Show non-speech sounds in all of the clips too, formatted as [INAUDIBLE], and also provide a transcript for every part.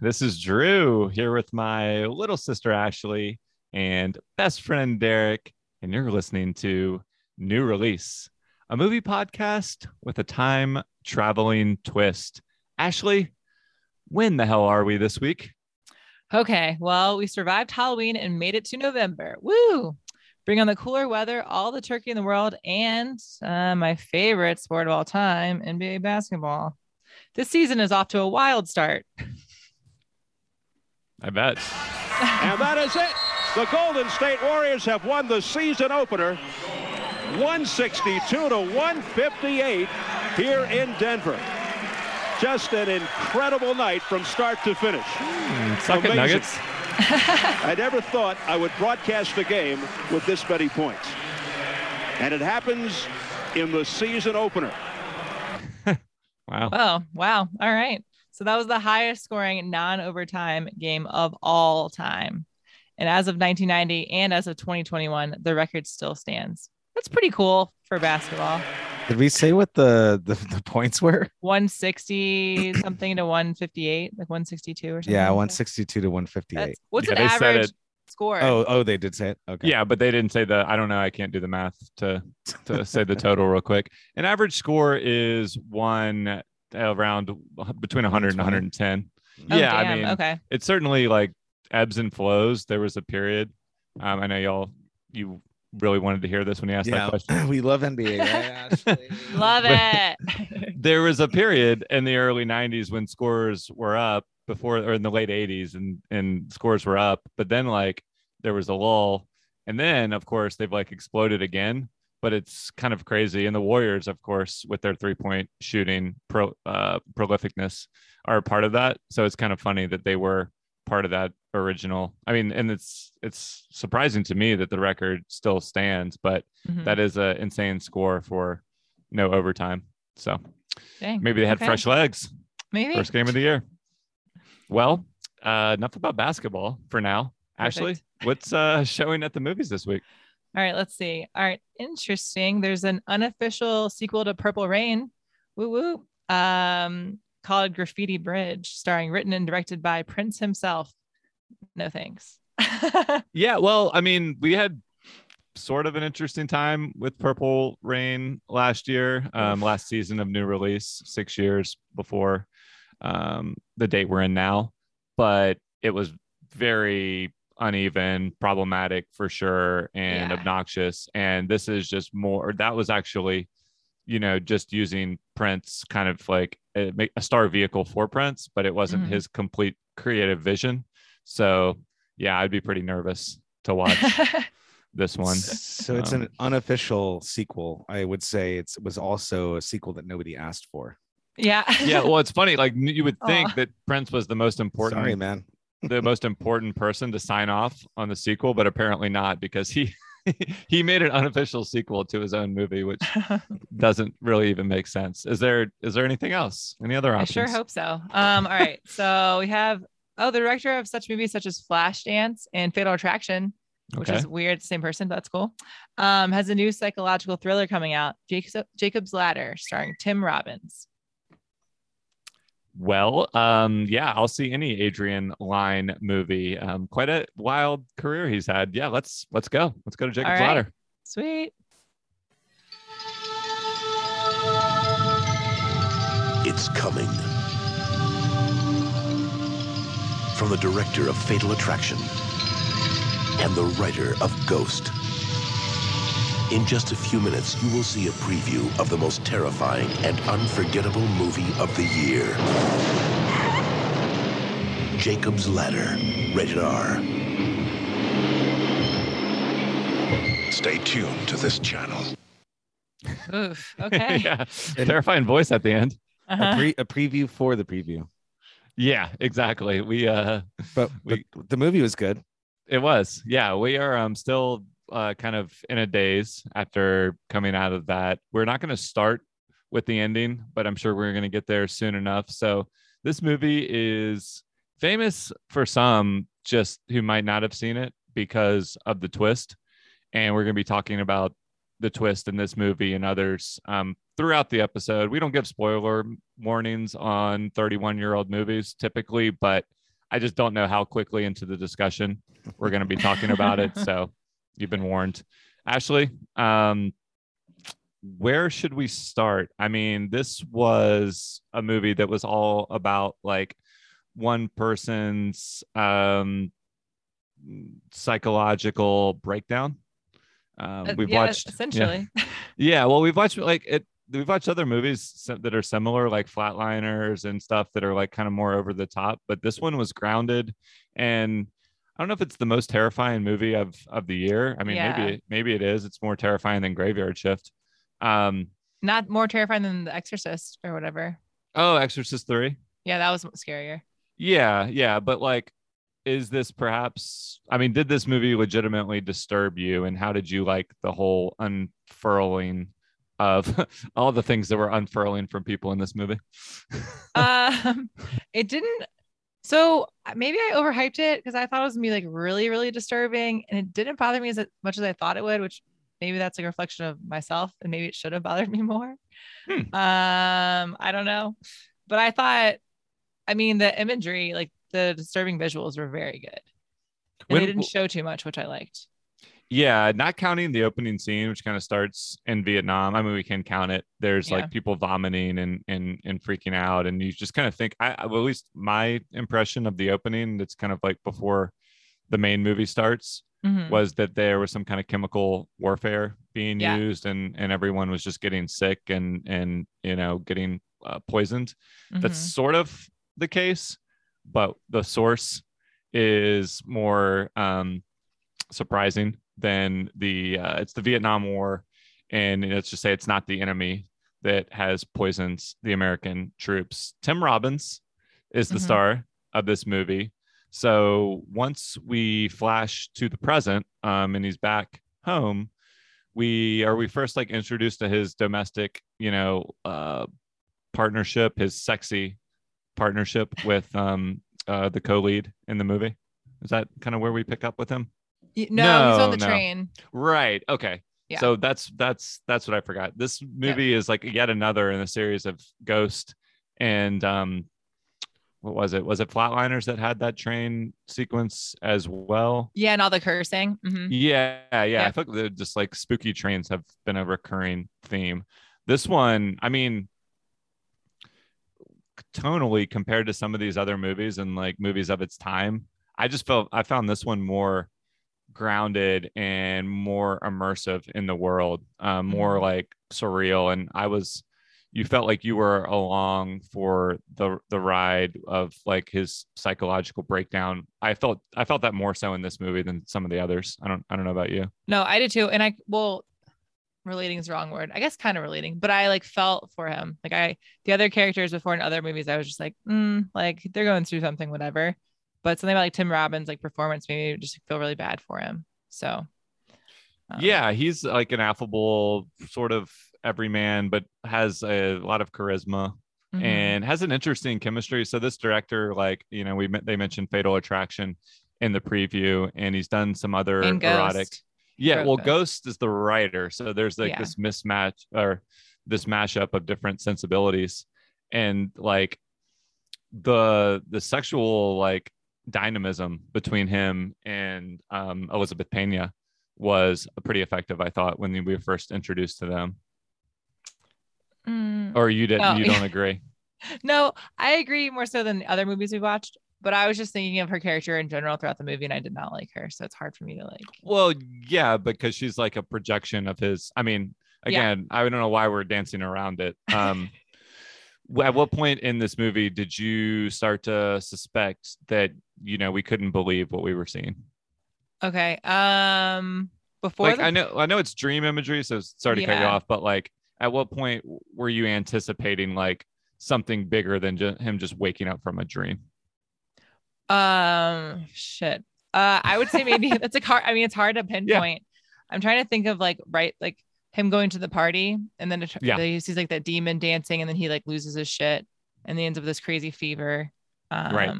This is Drew here with my little sister Ashley and best friend Derek, and you're listening to New Release, a movie podcast with a time traveling twist. Ashley, when the hell are we this week? Okay, well, we survived Halloween and made it to November. Woo! Bring on the cooler weather, all the turkey in the world, and uh, my favorite sport of all time, NBA basketball. This season is off to a wild start. [LAUGHS] I bet. and that is it. The Golden State Warriors have won the season opener 162 to 158 here in Denver. Just an incredible night from start to finish. Mm, suck it, Nuggets. [LAUGHS] I never thought I would broadcast a game with this many points. And it happens in the season opener. [LAUGHS] Wow. Oh, wow. All right. So that was the highest scoring non overtime game of all time. And as of 1990 and as of 2021, the record still stands. That's pretty cool for basketball. Did we say what the the, the points were? 160 something to 158, like 162 or something. Yeah, like that. 162 to 158. That's, what's Yeah, an average it- score? Oh, oh, they did say it. Okay. Yeah, but they didn't say the. I don't know. I can't do the math to to say the total real quick. An average score is one around between 100 and 110. Oh, yeah, I mean, okay. it's certainly like ebbs and flows. There was a period. Um, I know y'all you really wanted to hear this when you asked that question. [CLEARS THROAT] we love NBA. Right, [LAUGHS] Ashley? Love it. [LAUGHS] there was a period in the early 90s when scores were up before or in the late 80s and and scores were up but then like there was a lull and then of course they've like exploded again but it's kind of crazy and the warriors of course with their three point shooting pro uh prolificness are a part of that so it's kind of funny that they were part of that original i mean and it's it's surprising to me that the record still stands but Mhm. that is an insane score for no overtime so Dang. Maybe they had Okay. fresh legs. Maybe. First game of the year. Well, uh, enough about basketball for now. Ashley, what's uh, showing at the movies this week? All right, let's see. All right, interesting. There's an unofficial sequel to Purple Rain. Woo woo. Um, called Graffiti Bridge, starring written and directed by Prince himself. No thanks. [LAUGHS] Yeah, well, I mean, we had sort of an interesting time with Purple Rain last year, um, last season of new release, six years before um, the date we're in now. But it was very uneven, problematic for sure, and Yeah. obnoxious. And this is just more, that was actually, you know, just using Prince kind of like a, a star vehicle for Prince, but it wasn't Mhm. his complete creative vision. So, yeah, I'd be pretty nervous to watch [LAUGHS] this one. So it's Um, an unofficial sequel. I would say it's, it was also a sequel that nobody asked for. yeah. yeah, well, it's funny. Like you would [LAUGHS] think Aw. that Prince was the most important, Sorry, man. The most important person to sign off on the sequel, but apparently not because he [LAUGHS] he made an unofficial sequel to his own movie, which [LAUGHS] doesn't really even make sense. Is there is there anything else? Any other options? I sure hope so. Um, all right. So we have oh, the director of such movies such as Flashdance and Fatal Attraction, which Okay. is weird, same person, but that's cool. Um, has a new psychological thriller coming out, Jacob, Jacob's Ladder, starring Tim Robbins. Well, um, yeah, I'll see any Adrian Lyne movie. Um, quite a wild career he's had. Yeah, let's let's go. Let's go to Jacob's right. Ladder. Sweet. It's coming. From the director of Fatal Attraction and the writer of Ghost. In just a few minutes, you will see a preview of the most terrifying and unforgettable movie of the year. Jacob's Ladder, rated R. Stay tuned to this channel. Oof. [LAUGHS] Okay. yeah, terrifying voice at the end. Uh-huh. A, pre- a preview for the preview. Yeah, exactly. We uh But, We- but the movie was good. It was. Yeah, we are um still uh kind of in a daze after coming out of that. We're not going to start with the ending, but I'm sure we're going to get there soon enough. So this movie is famous for some just who might not have seen it because of the twist. And we're going to be talking about the twist in this movie and others um, throughout the episode. We don't give spoiler warnings on 31 year old movies typically, but I just don't know how quickly into the discussion we're going to be talking about it. [LAUGHS] So you've been warned. Ashley, um, where should we start? I mean, this was a movie that was all about like one person's um, psychological breakdown. Um, Uh, we've yeah, watched essentially. [LAUGHS] Yeah, well, we've watched like it. We've watched other movies that are similar, like Flatliners and stuff that are like kind of more over the top. But this one was grounded, and I don't know if it's the most terrifying movie of of the year. I mean, Yeah. maybe maybe it is. It's more terrifying than Graveyard Shift. Um, Not more terrifying than The Exorcist or whatever. oh, Exorcist three. Yeah, that was scarier. Yeah, yeah, but like, is this perhaps? I mean, did this movie legitimately disturb you, and how did you like the whole unfurling of [LAUGHS] all the things that were unfurling from people in this movie? [LAUGHS] um, it didn't. So uh, maybe I overhyped it because I thought it was gonna be like really, really disturbing, and it didn't bother me as much as I thought it would. Which maybe that's a reflection of myself, and maybe it should have bothered [LAUGHS] me more. Hmm. Um, I don't know, but I thought, I mean, the imagery, like the disturbing visuals, were very good, and When- they didn't show too much, which I liked. Yeah, not counting the opening scene, which kind of starts in Vietnam. I mean, we can count it. There's Yeah. like people vomiting and and and freaking out, and you just kind of think. I well, at least my impression of the opening, that's kind of like before the main movie starts, Mhm. was that there was some kind of chemical warfare being Yeah. used, and and everyone was just getting sick and and you know getting uh, poisoned. That's Mhm. sort of the case, but the source is more um, surprising than the uh, it's the Vietnam War, and let's just say it's not the enemy that has poisoned the American troops. Tim Robbins is the Mhm. star of this movie. So once we flash to the present, um, and he's back home, we are we first like introduced to his domestic, you know, uh, partnership, his sexy partnership with um uh, the co-lead in the movie. Is that kind of where we pick up with him? Y- No, he's on the no. train. Right. Okay. Yeah. So that's that's that's what I forgot. This movie is like yet another in a series of Ghost and um what was it? Was it Flatliners that had that train sequence as well? Yeah, and all the cursing. Mhm. Yeah, yeah. I Yeah. feel like they're just like spooky trains have been a recurring theme. This one, I mean, tonally compared to some of these other movies and like movies of its time, I just felt I found this one more grounded and more immersive in the world, um, more Mhm. like surreal. And I was, you felt like you were along for the the ride of like his psychological breakdown. I felt I felt that more so in this movie than some of the others. I don't I don't know about you. No, I did too. And I well, relating is the wrong word. I guess kind of relating, but I like felt for him. Like I the other characters before in other movies, I was just like, mm, like they're going through something, whatever. But something about like Tim Robbins' like performance maybe just feel really bad for him. So um, yeah, he's like an affable sort of everyman, but has a lot of charisma mhm. and has an interesting chemistry. So this director, like you know, we they mentioned Fatal Attraction in the preview, and he's done some other And erotic. Ghost. Yeah, well, Ghost. Ghost is the writer, so there's like Yeah. this mismatch or this mashup of different sensibilities, and like the the sexual like dynamism between him and um, Elizabeth Pena was pretty effective, I thought, when we were first introduced to them. Mm, Or you didn't? Oh, you don't [LAUGHS] agree? no, I agree more so than the other movies we watched. But I was just thinking of her character in general throughout the movie, and I did not like her. So it's hard for me to like. Well, yeah, because she's like a projection of his. I mean, Yeah. again, I don't know why we're dancing around it. Um, [LAUGHS] at what point in this movie did you start to suspect that you know we couldn't believe what we were seeing? Okay. Um. Before like the I know, I know it's dream imagery, so sorry to cut you off, but like, at what point were you anticipating like something bigger than him just waking up from a dream? Um, shit. Uh, I would say maybe [LAUGHS] that's a hard. I mean, it's hard to pinpoint. I'm trying to think of like right, like him going to the party, and then Yeah. he sees like that demon dancing, and then he like loses his shit, and he ends up with this crazy fever. Um, Right.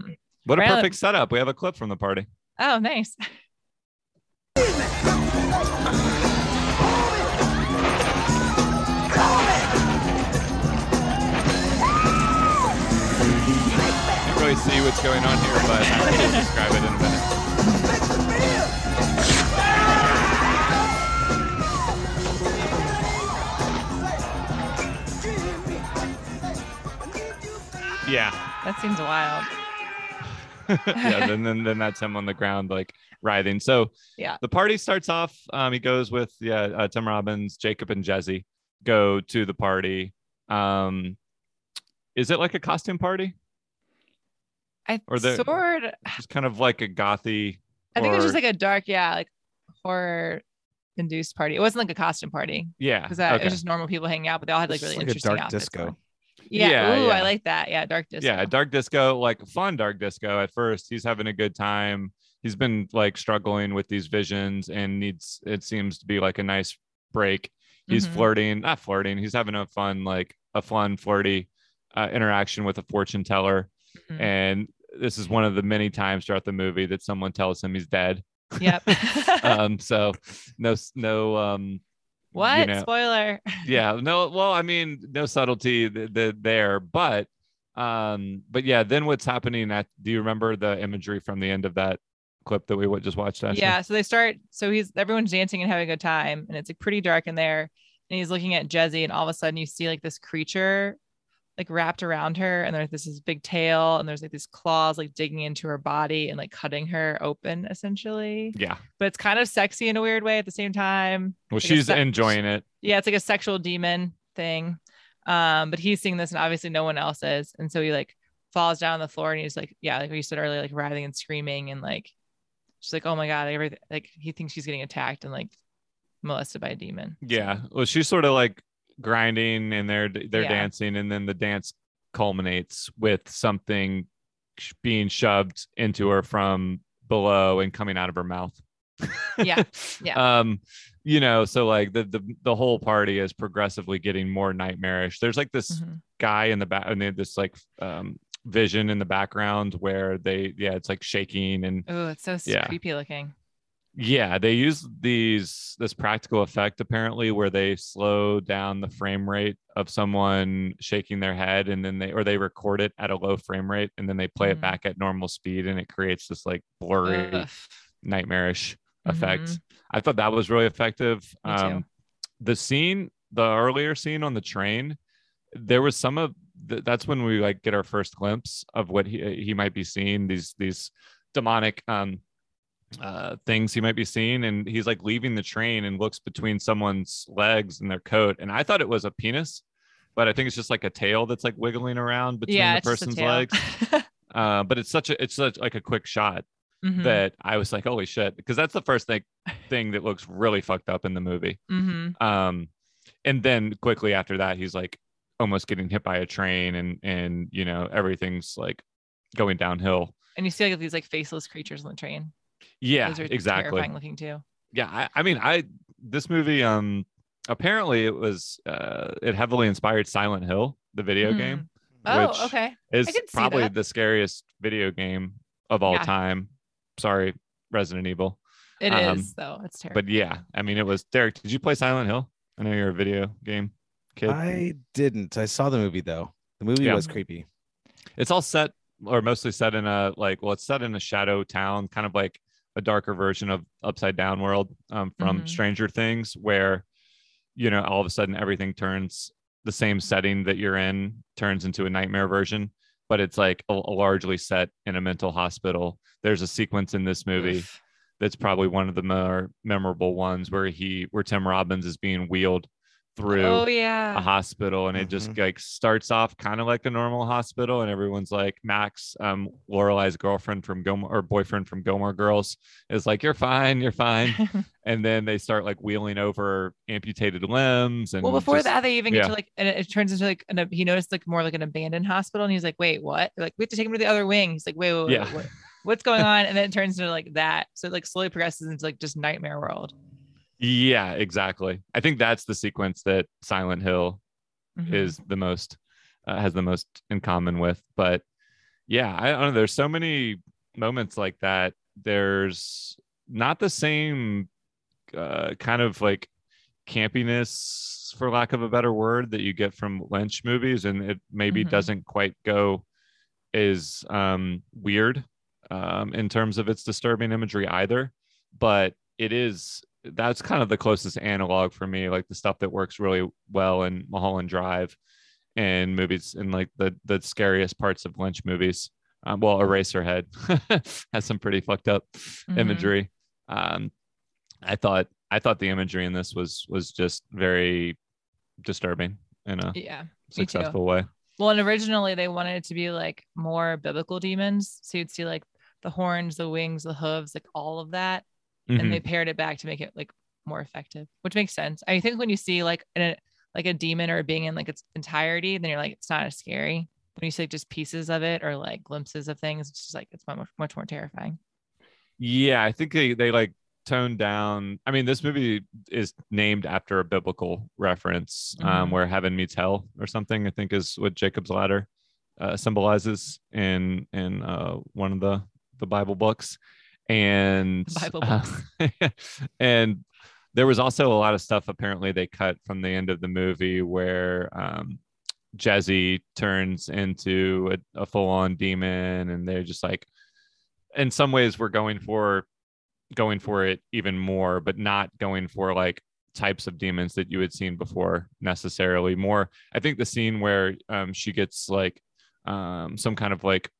What a Right. perfect setup! We have a clip from the party. Oh, nice. [LAUGHS] Can't really see what's going on here, but I will describe it in a Yeah, That seems wild. [LAUGHS] yeah. Then, then then that's him on the ground like writhing. So Yeah. the party starts off. Um, he goes with yeah, uh, Tim Robbins, Jacob, and Jezzie go to the party. Um, is it like a costume party? I Or the- sort. It's kind of like a gothy. I think it was just like a dark, yeah, like horror induced party. It wasn't like a costume party yeah. because it okay. was just normal people hanging out, but they all had like really like a interesting dark outfits. disco. Yeah. Yeah, Ooh, I like that. Yeah, dark disco. Yeah, dark disco, like fun dark disco. At first, he's having a good time. He's been like struggling with these visions and needs it seems to be like a nice break. He's Mhm. flirting, not flirting. He's having a fun, like a fun, flirty uh, interaction with a fortune teller. Mhm. And this is one of the many times throughout the movie that someone tells him he's dead. Yep. [LAUGHS] um, so no, no, um, what? you know, Spoiler. [LAUGHS] yeah no well i mean no subtlety th- th- there but um but yeah then what's happening at do you remember the imagery from the end of that clip that we just watched Ashley? Yeah. So they start. So he's everyone's dancing and having a good time, and it's like pretty dark in there. And he's looking at Jezzie, and all of a sudden you see like this creature, like wrapped around her, and there's this, big tail, and there's like these claws like digging into her body and like cutting her open essentially. yeah But it's kind of sexy in a weird way at the same time. well Like she's se- enjoying it Yeah, it's like a sexual demon thing. Um, but he's seeing this, and obviously no one else is, and so he like falls down on the floor, and he's like, yeah, like we said earlier, like writhing and screaming, and like she's like, oh my god, everything. Like he thinks she's getting attacked and like molested by a demon. yeah well she's sort of like grinding and they're they're Yeah. dancing and then the dance culminates with something being shoved into her from below and coming out of her mouth [LAUGHS] Yeah, yeah. um you know so like the the, the whole party is progressively getting more nightmarish there's like this Mhm. guy in the back and they had this like um vision in the background where they yeah it's like shaking and Oh, it's so Yeah. creepy looking. Yeah they use these this practical effect apparently where they slow down the frame rate of someone shaking their head and then they or they record it at a low frame rate and then they play Mhm. it back at normal speed and it creates this like blurry Ugh. nightmarish effect Mhm. i thought that was really effective um the scene the earlier scene on the train there was some of th- that's when we like get our first glimpse of what he he might be seeing these these demonic um uh things he might be seeing and he's like leaving the train and looks between someone's legs and their coat and i thought it was a penis but i think it's just like a tail that's like wiggling around between Yeah, the it's just a person's legs [LAUGHS] uh but it's such a it's such like a quick shot Mhm. that i was like holy shit because that's the first thing thing that looks really fucked up in the movie Mhm. um and then quickly after that he's like almost getting hit by a train and and you know everything's like going downhill And you see like these like faceless creatures on the train. Yeah Those are exactly terrifying looking too. yeah I, I mean i this movie um apparently it was uh it heavily inspired silent hill the video Mhm. game Oh, which okay. is can see probably that. the scariest video game of all Yeah. time sorry resident evil It is Um, though. It's terrible. but yeah i mean it was derek did you play silent hill i know you're a video game kid I didn't. I saw the movie though. The movie Yeah. was creepy. it's all set or mostly set in a like well it's set in a shadow town kind of like a darker version of upside down world um, from Mhm. stranger things where you know all of a sudden everything turns the same setting that you're in turns into a nightmare version but it's like a, a largely set in a mental hospital there's a sequence in this movie Oof. that's probably one of the more memorable ones where he where tim robbins is being wheeled through Oh a hospital and it just like starts off kind of like a normal hospital and everyone's like max um lorelai's girlfriend from gilmore or boyfriend from gilmore girls is like you're fine you're fine [LAUGHS] and then they start like wheeling over amputated limbs and well, before just- that, they even get yeah. to like, and it, it turns into like, an, he noticed like more like an abandoned hospital, and he's like, "Wait, what? They're like, we have to take him to the other wing." He's like, "Wait, wait, wait, Yeah. wait, what- what's going [LAUGHS] on?" And then it turns into like that. So it like slowly progresses into like just nightmare world. Yeah exactly i think that's the sequence that silent hill Mhm. is the most uh, has the most in common with but yeah i don't know there's so many moments like that there's not the same uh, kind of like campiness for lack of a better word that you get from lynch movies and it maybe Mhm. doesn't quite go is um, weird um, in terms of its disturbing imagery either, but it is that's kind of the closest analog for me, like the stuff that works really well in Mulholland Drive and movies and like the the scariest parts of Lynch movies. Um, well, Eraserhead [LAUGHS] has some pretty fucked up Mhm. imagery. Um, I thought I thought the imagery in this was was just very disturbing in a Yeah. successful way. Well, and originally they wanted it to be like more biblical demons. So you'd see like the horns, the wings, the hooves, like all of that. Mhm. And they pared it back to make it like more effective, which makes sense. I think when you see like a like a demon or a being in like its entirety, then you're like, it's not as scary. When you see like, just pieces of it or like glimpses of things, it's just like it's much much more terrifying. Yeah, I think they they like toned down. I mean, this movie is named after a biblical reference, um, Mhm. where heaven meets hell or something. I think is what Jacob's ladder uh, symbolizes in in uh, one of the the Bible books, and uh, [LAUGHS] and there was also a lot of stuff apparently they cut from the end of the movie where um, Jezzie turns into a, a full on demon, and they're just like, in some ways, we're going for going for it even more, but not going for like types of demons that you had seen before necessarily. More, I think the scene where um, she gets like um, some kind of like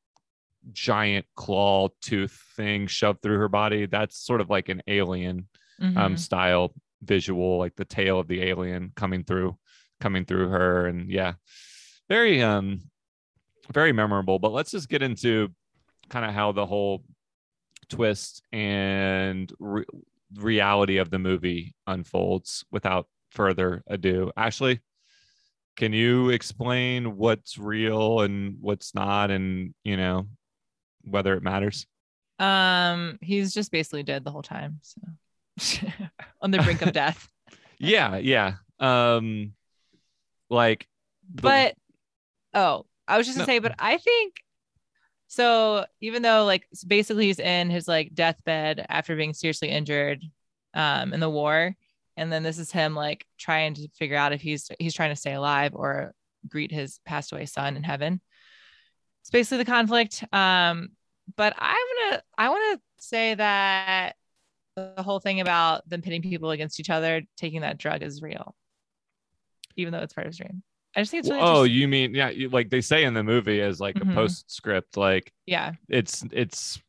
giant claw tooth thing shoved through her body. That's sort of like an alien um Mhm. style visual like the tail of the alien coming through coming through her and yeah very um very memorable but let's just get into kind of how the whole twist and re- reality of the movie unfolds without further ado ashley can you explain what's real and what's not and you know whether it matters Um, he's just basically dead the whole time. So [LAUGHS] on the brink of death. [LAUGHS] yeah yeah um like the- but oh i was just gonna No. say but i think so even though like basically he's in his like deathbed after being seriously injured um in the war and then this is him like trying to figure out if he's he's trying to stay alive or greet his passed away son in heaven it's basically the conflict. Um but i'm gonna i want to say that the whole thing about them pitting people against each other taking that drug is real even though it's part of his dream i just think it's really oh you mean yeah you- like they say in the movie as like Mhm. a postscript like yeah. it's it's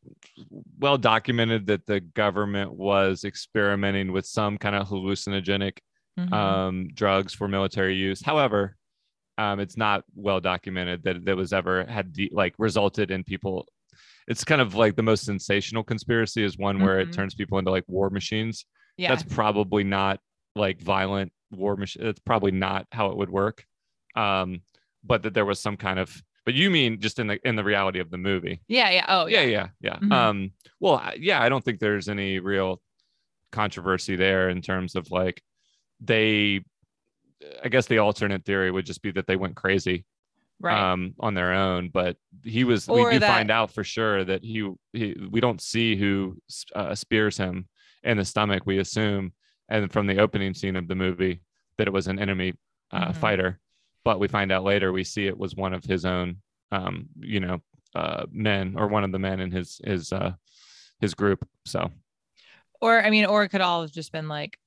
well documented that the government was experimenting with some kind of hallucinogenic Mhm. um drugs for military use. However um it's not well documented that that was ever had de- like resulted in people it's kind of like the most sensational conspiracy is one where it Mhm. turns people into like war machines. Yeah. That's probably not like violent war machine That's probably not how it would work. Um but that there was some kind of but you mean just in the in the reality of the movie. Yeah yeah. Oh yeah yeah, yeah yeah. Mhm. um well yeah i don't think there's any real controversy there in terms of like they i guess the alternate theory would just be that they went crazy right. um on their own but he was Or we do that- find out for sure that he, he we don't see who uh, spears him in the stomach we assume and from the opening scene of the movie that it was an enemy uh, Mhm. fighter but we find out later we see it was one of his own um you know uh men or one of the men in his his uh his group so. Or i mean or it could all have just been like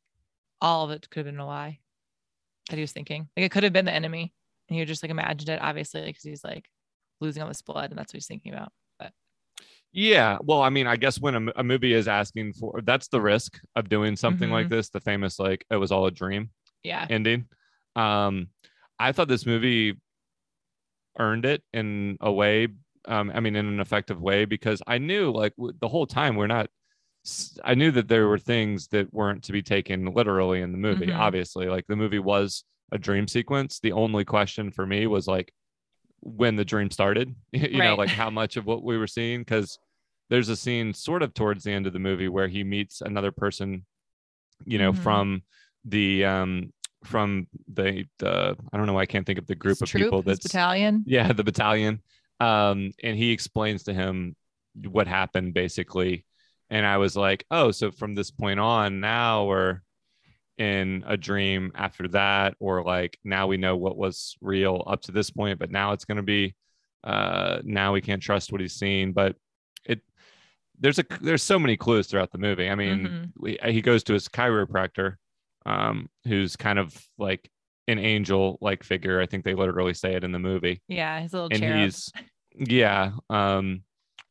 all of it could have been a lie that he was thinking like it could have been the enemy and he just like imagined it obviously because he's like losing all this blood and that's what he's thinking about Yeah, well, I mean, I guess when a movie is asking for that's the risk of doing something like Mhm. this, the famous like it was all a dream yeah ending. Um, I thought this movie earned it in a way. Um, I mean, in an effective way because I knew like w- the whole time we're not. I knew that there were things that weren't to be taken literally in the movie. Mhm. Obviously, like the movie was a dream sequence. The only question for me was like when the dream started. [LAUGHS] you know, like how much of what we were seeing because there's a scene sort of towards the end of the movie where he meets another person you know Mhm. from the um from the the i don't know why i can't think of the group His of troop, people that's battalion yeah the battalion um and he explains to him what happened basically and i was like oh so from this point on now we're in a dream after that or like now we know what was real up to this point but now it's going to be uh, now we can't trust what he's seen. But it there's a there's so many clues throughout the movie. I mean, Mhm. we, he goes to his chiropractor, um, who's kind of like an angel like figure. I think they literally say it in the movie Yeah, his little and cherub. he's yeah um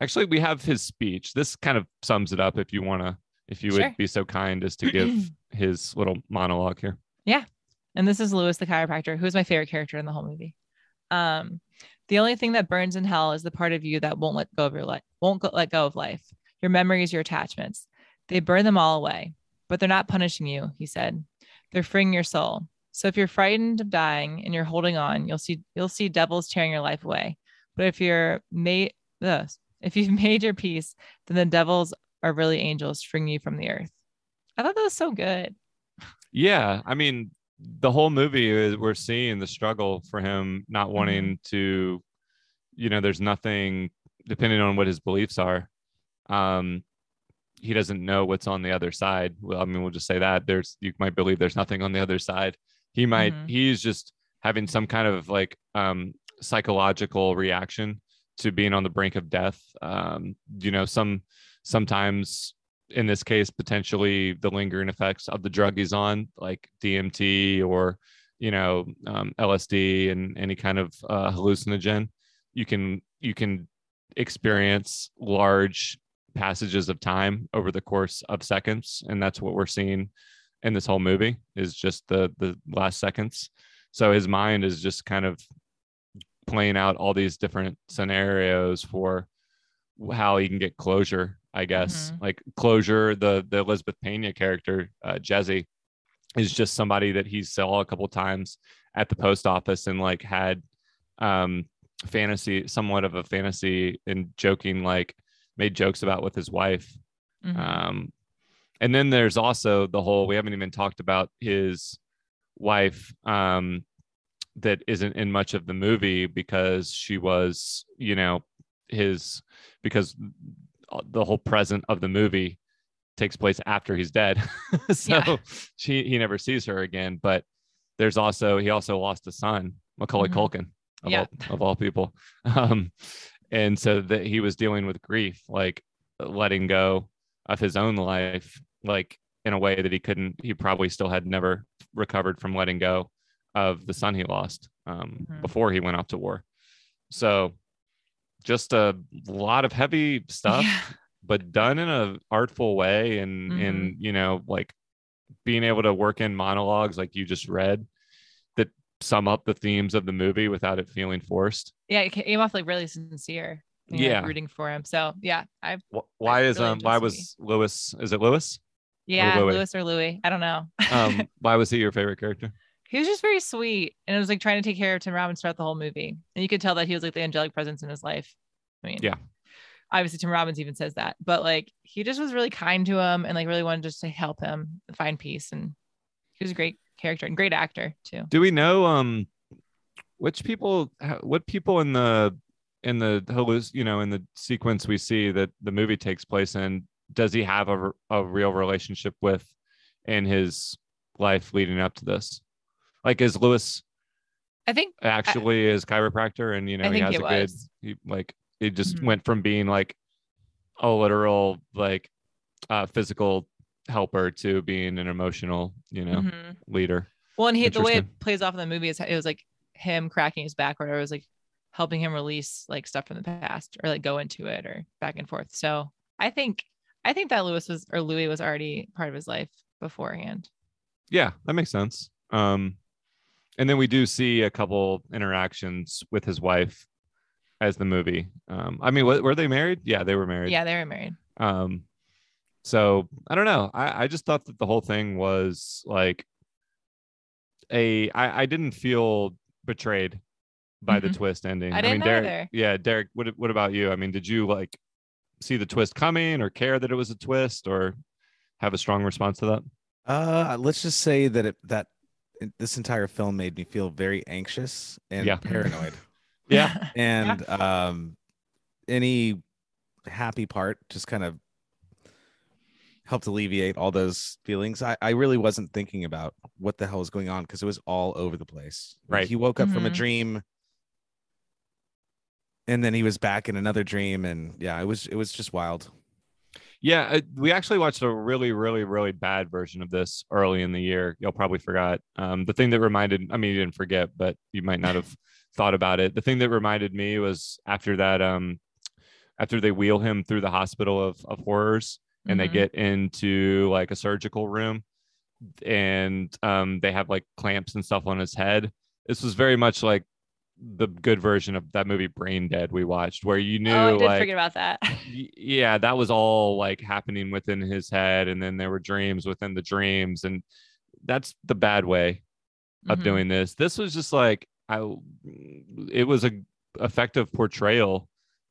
actually we have his speech this kind of sums it up if you want to if you Sure. would be so kind as to [CLEARS THROAT] give his little monologue here Yeah. and this is Lewis the chiropractor, who is my favorite character in the whole movie. Um, the only thing that burns in hell is the part of you that won't let go of your life, won't go, let go of life, your memories, your attachments. They burn them all away, but they're not punishing you, he said. They're freeing your soul. So if you're frightened of dying and you're holding on, you'll see you'll see devils tearing your life away. But if you're made ugh, if you've [LAUGHS] made your peace, then the devils are really angels freeing you from the earth. I thought that was so good. yeah i mean the whole movie is we're seeing the struggle for him not wanting to you know there's nothing depending on what his beliefs are um he doesn't know what's on the other side well i mean we'll just say that there's you might believe there's nothing on the other side he might Mhm. he's just having some kind of like um psychological reaction to being on the brink of death. Um you know some sometimes in this case potentially the lingering effects of the drug he's on like dmt or you know um, lsd and any kind of uh, hallucinogen you can you can experience large passages of time over the course of seconds. And that's what we're seeing in this whole movie is just the the last seconds. So his mind is just kind of playing out all these different scenarios for how he can get closure i guess Mhm. like closure the the elizabeth pena character uh jezzie is just somebody that he saw a couple times at the post office and like had um fantasy somewhat of a fantasy and joking like made jokes about with his wife Mhm. um and then there's also the whole we haven't even talked about his wife um that isn't in much of the movie because she was you know his because the whole present of the movie takes place after he's dead [LAUGHS] so Yeah. she he never sees her again but there's also he also lost a son macaulay Mhm. culkin of, Yeah. all, of all people [LAUGHS] um and so that he was dealing with grief like letting go of his own life like in a way that he couldn't he probably still had never recovered from letting go of the son he lost um, Mhm. before he went off to war so just a lot of heavy stuff Yeah. but done in an artful way and and you know like being able to work in monologues like you just read that sum up the themes of the movie without it feeling forced yeah, it came off like really sincere. Yeah. rooting for him. So yeah, I Wh- why is really um why was lewis is it lewis yeah, Louis. Lewis or Louis, I don't know. um [LAUGHS] why was he your favorite character he was just very sweet, and it was like trying to take care of Tim Robbins throughout the whole movie, and you could tell that he was like the angelic presence in his life. I mean, Yeah. obviously Tim Robbins even says that, but like he just was really kind to him and like really wanted just to help him find peace, and he was a great character and great actor too. do we know um which people what people in the in the you know in the sequence we see that the movie takes place in does he have a, a real relationship with in his life leading up to this like is lewis I think actually is chiropractor and you know I he has he a good he like he just Mhm. went from being like a literal like uh physical helper to being an emotional you know mhm. leader Well, and he the way it plays off in the movie is it was like him cracking his back, or it was like helping him release like stuff from the past, or like go into it, or back and forth. So I think I think that Lewis was or Louis was already part of his life beforehand. yeah that makes sense um and then we do see a couple interactions with his wife as the movie um i mean wa- were they married yeah they were married Yeah, they were married. um so i don't know i i just thought that the whole thing was like a i i didn't feel betrayed by the Mhm. twist ending I didn't mean derek either. yeah derek what what about you i mean did you like see the twist coming or care that it was a twist or have a strong response to that Uh, let's just say that it that it- this entire film made me feel very anxious and Yeah. paranoid. [LAUGHS] yeah and um any happy part just kind of helped alleviate all those feelings i, I really wasn't thinking about what the hell was going on because it was all over the place Like, Right. he woke up from a Mhm. dream and then he was back in another dream, and yeah, it was it was just wild. Yeah, uh, we actually watched a really, really, really bad version of this early in the year. You'll probably forgot. Um, the thing that reminded, I mean, you didn't forget, but you might not have thought about it. The thing that reminded me was after that, um, after they wheel him through the hospital of, of horrors and they Mhm. get into like a surgical room and um, they have like clamps and stuff on his head. This was very much like the good version of that movie Brain Dead we watched, where you knew oh, I did like forget about that. yeah that was all like happening within his head and then there were dreams within the dreams and that's the bad way of Mhm. doing this this was just like i it was a effective portrayal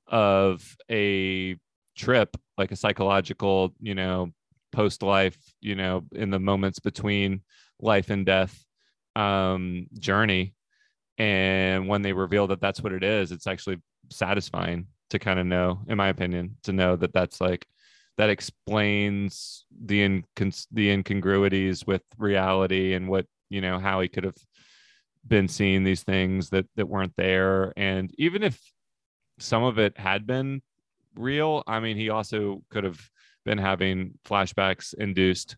of a trip like a psychological you know post life you know in the moments between life and death um journey and when they reveal that that's what it is it's actually satisfying to kind of know in my opinion to know that that's like that explains the incons- the incongruities with reality and what you know how he could have been seeing these things that that weren't there and even if some of it had been real i mean he also could have been having flashbacks induced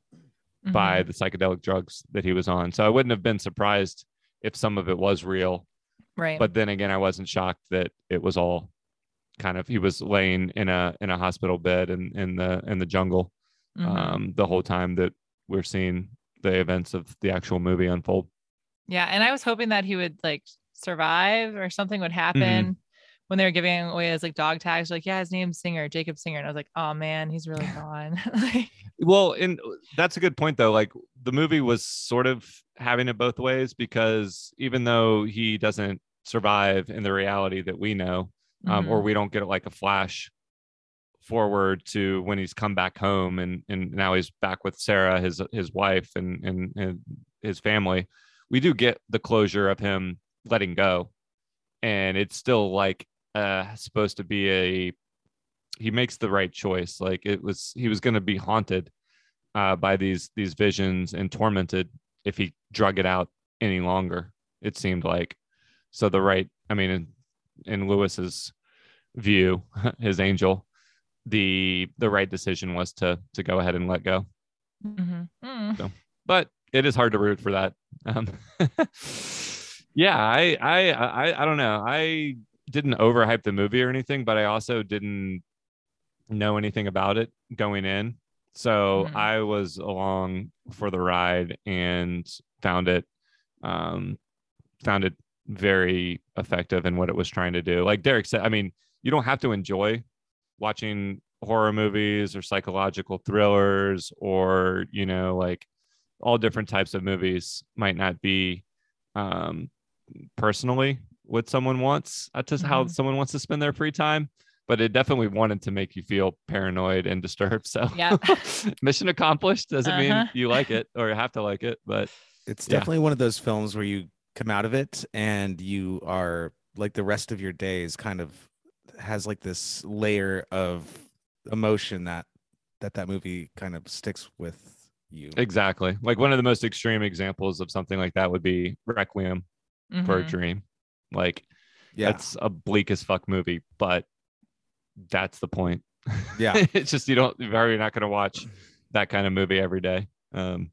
by Mhm. the psychedelic drugs that he was on so i wouldn't have been surprised if some of it was real right. but then again i wasn't shocked that it was all kind of he was laying in a in a hospital bed in in the in the jungle Mhm. um the whole time that we're seeing the events of the actual movie unfold Yeah, and I was hoping that he would like survive or something would happen Mm-hmm. When they were giving away his like dog tags. Like, yeah, his name's Singer, Jacob Singer, and I was like, oh man, he's really [LAUGHS] gone. [LAUGHS] like, well and that's a good point though like the movie was sort of having it both ways because even though he doesn't survive in the reality that we know um, or mhm. we don't get it like a flash forward to when he's come back home and and now he's back with Sarah, his his wife and and, and his family. We do get the closure of him letting go, and it's still like uh supposed to be a he makes the right choice. Like it was he was going to be haunted uh by these these visions and tormented if he drug it out any longer. It seemed like so the right. I mean, in, in Lewis's view, [LAUGHS] his angel, the the right decision was to to go ahead and let go. Mhm. Mm. But it is hard to root for that. Um, [LAUGHS] yeah, I, I I I don't know. I didn't overhype the movie or anything, but I also didn't know anything about it going in. So Mhm. I was along for the ride and found it um found it very effective in what it was trying to do. Like Derek said, I mean, you don't have to enjoy watching horror movies or psychological thrillers or, you know, like all different types of movies might not be um personally what someone wants. That's just how Mhm. someone wants to spend their free time. But it definitely wanted to make you feel paranoid and disturbed. So Yeah. [LAUGHS] mission accomplished doesn't mean Uh-huh. you like it or you have to like it, but It's Yeah. definitely one of those films where you come out of it and you are like the rest of your days kind of has like this layer of emotion that that that movie kind of sticks with you. Exactly. Like one of the most extreme examples of something like that would be Requiem for a Mhm. Dream. Like Yeah. that's a bleak as fuck movie, but that's the point. Yeah. [LAUGHS] it's just you don't you're not gonna watch that kind of movie every day. Um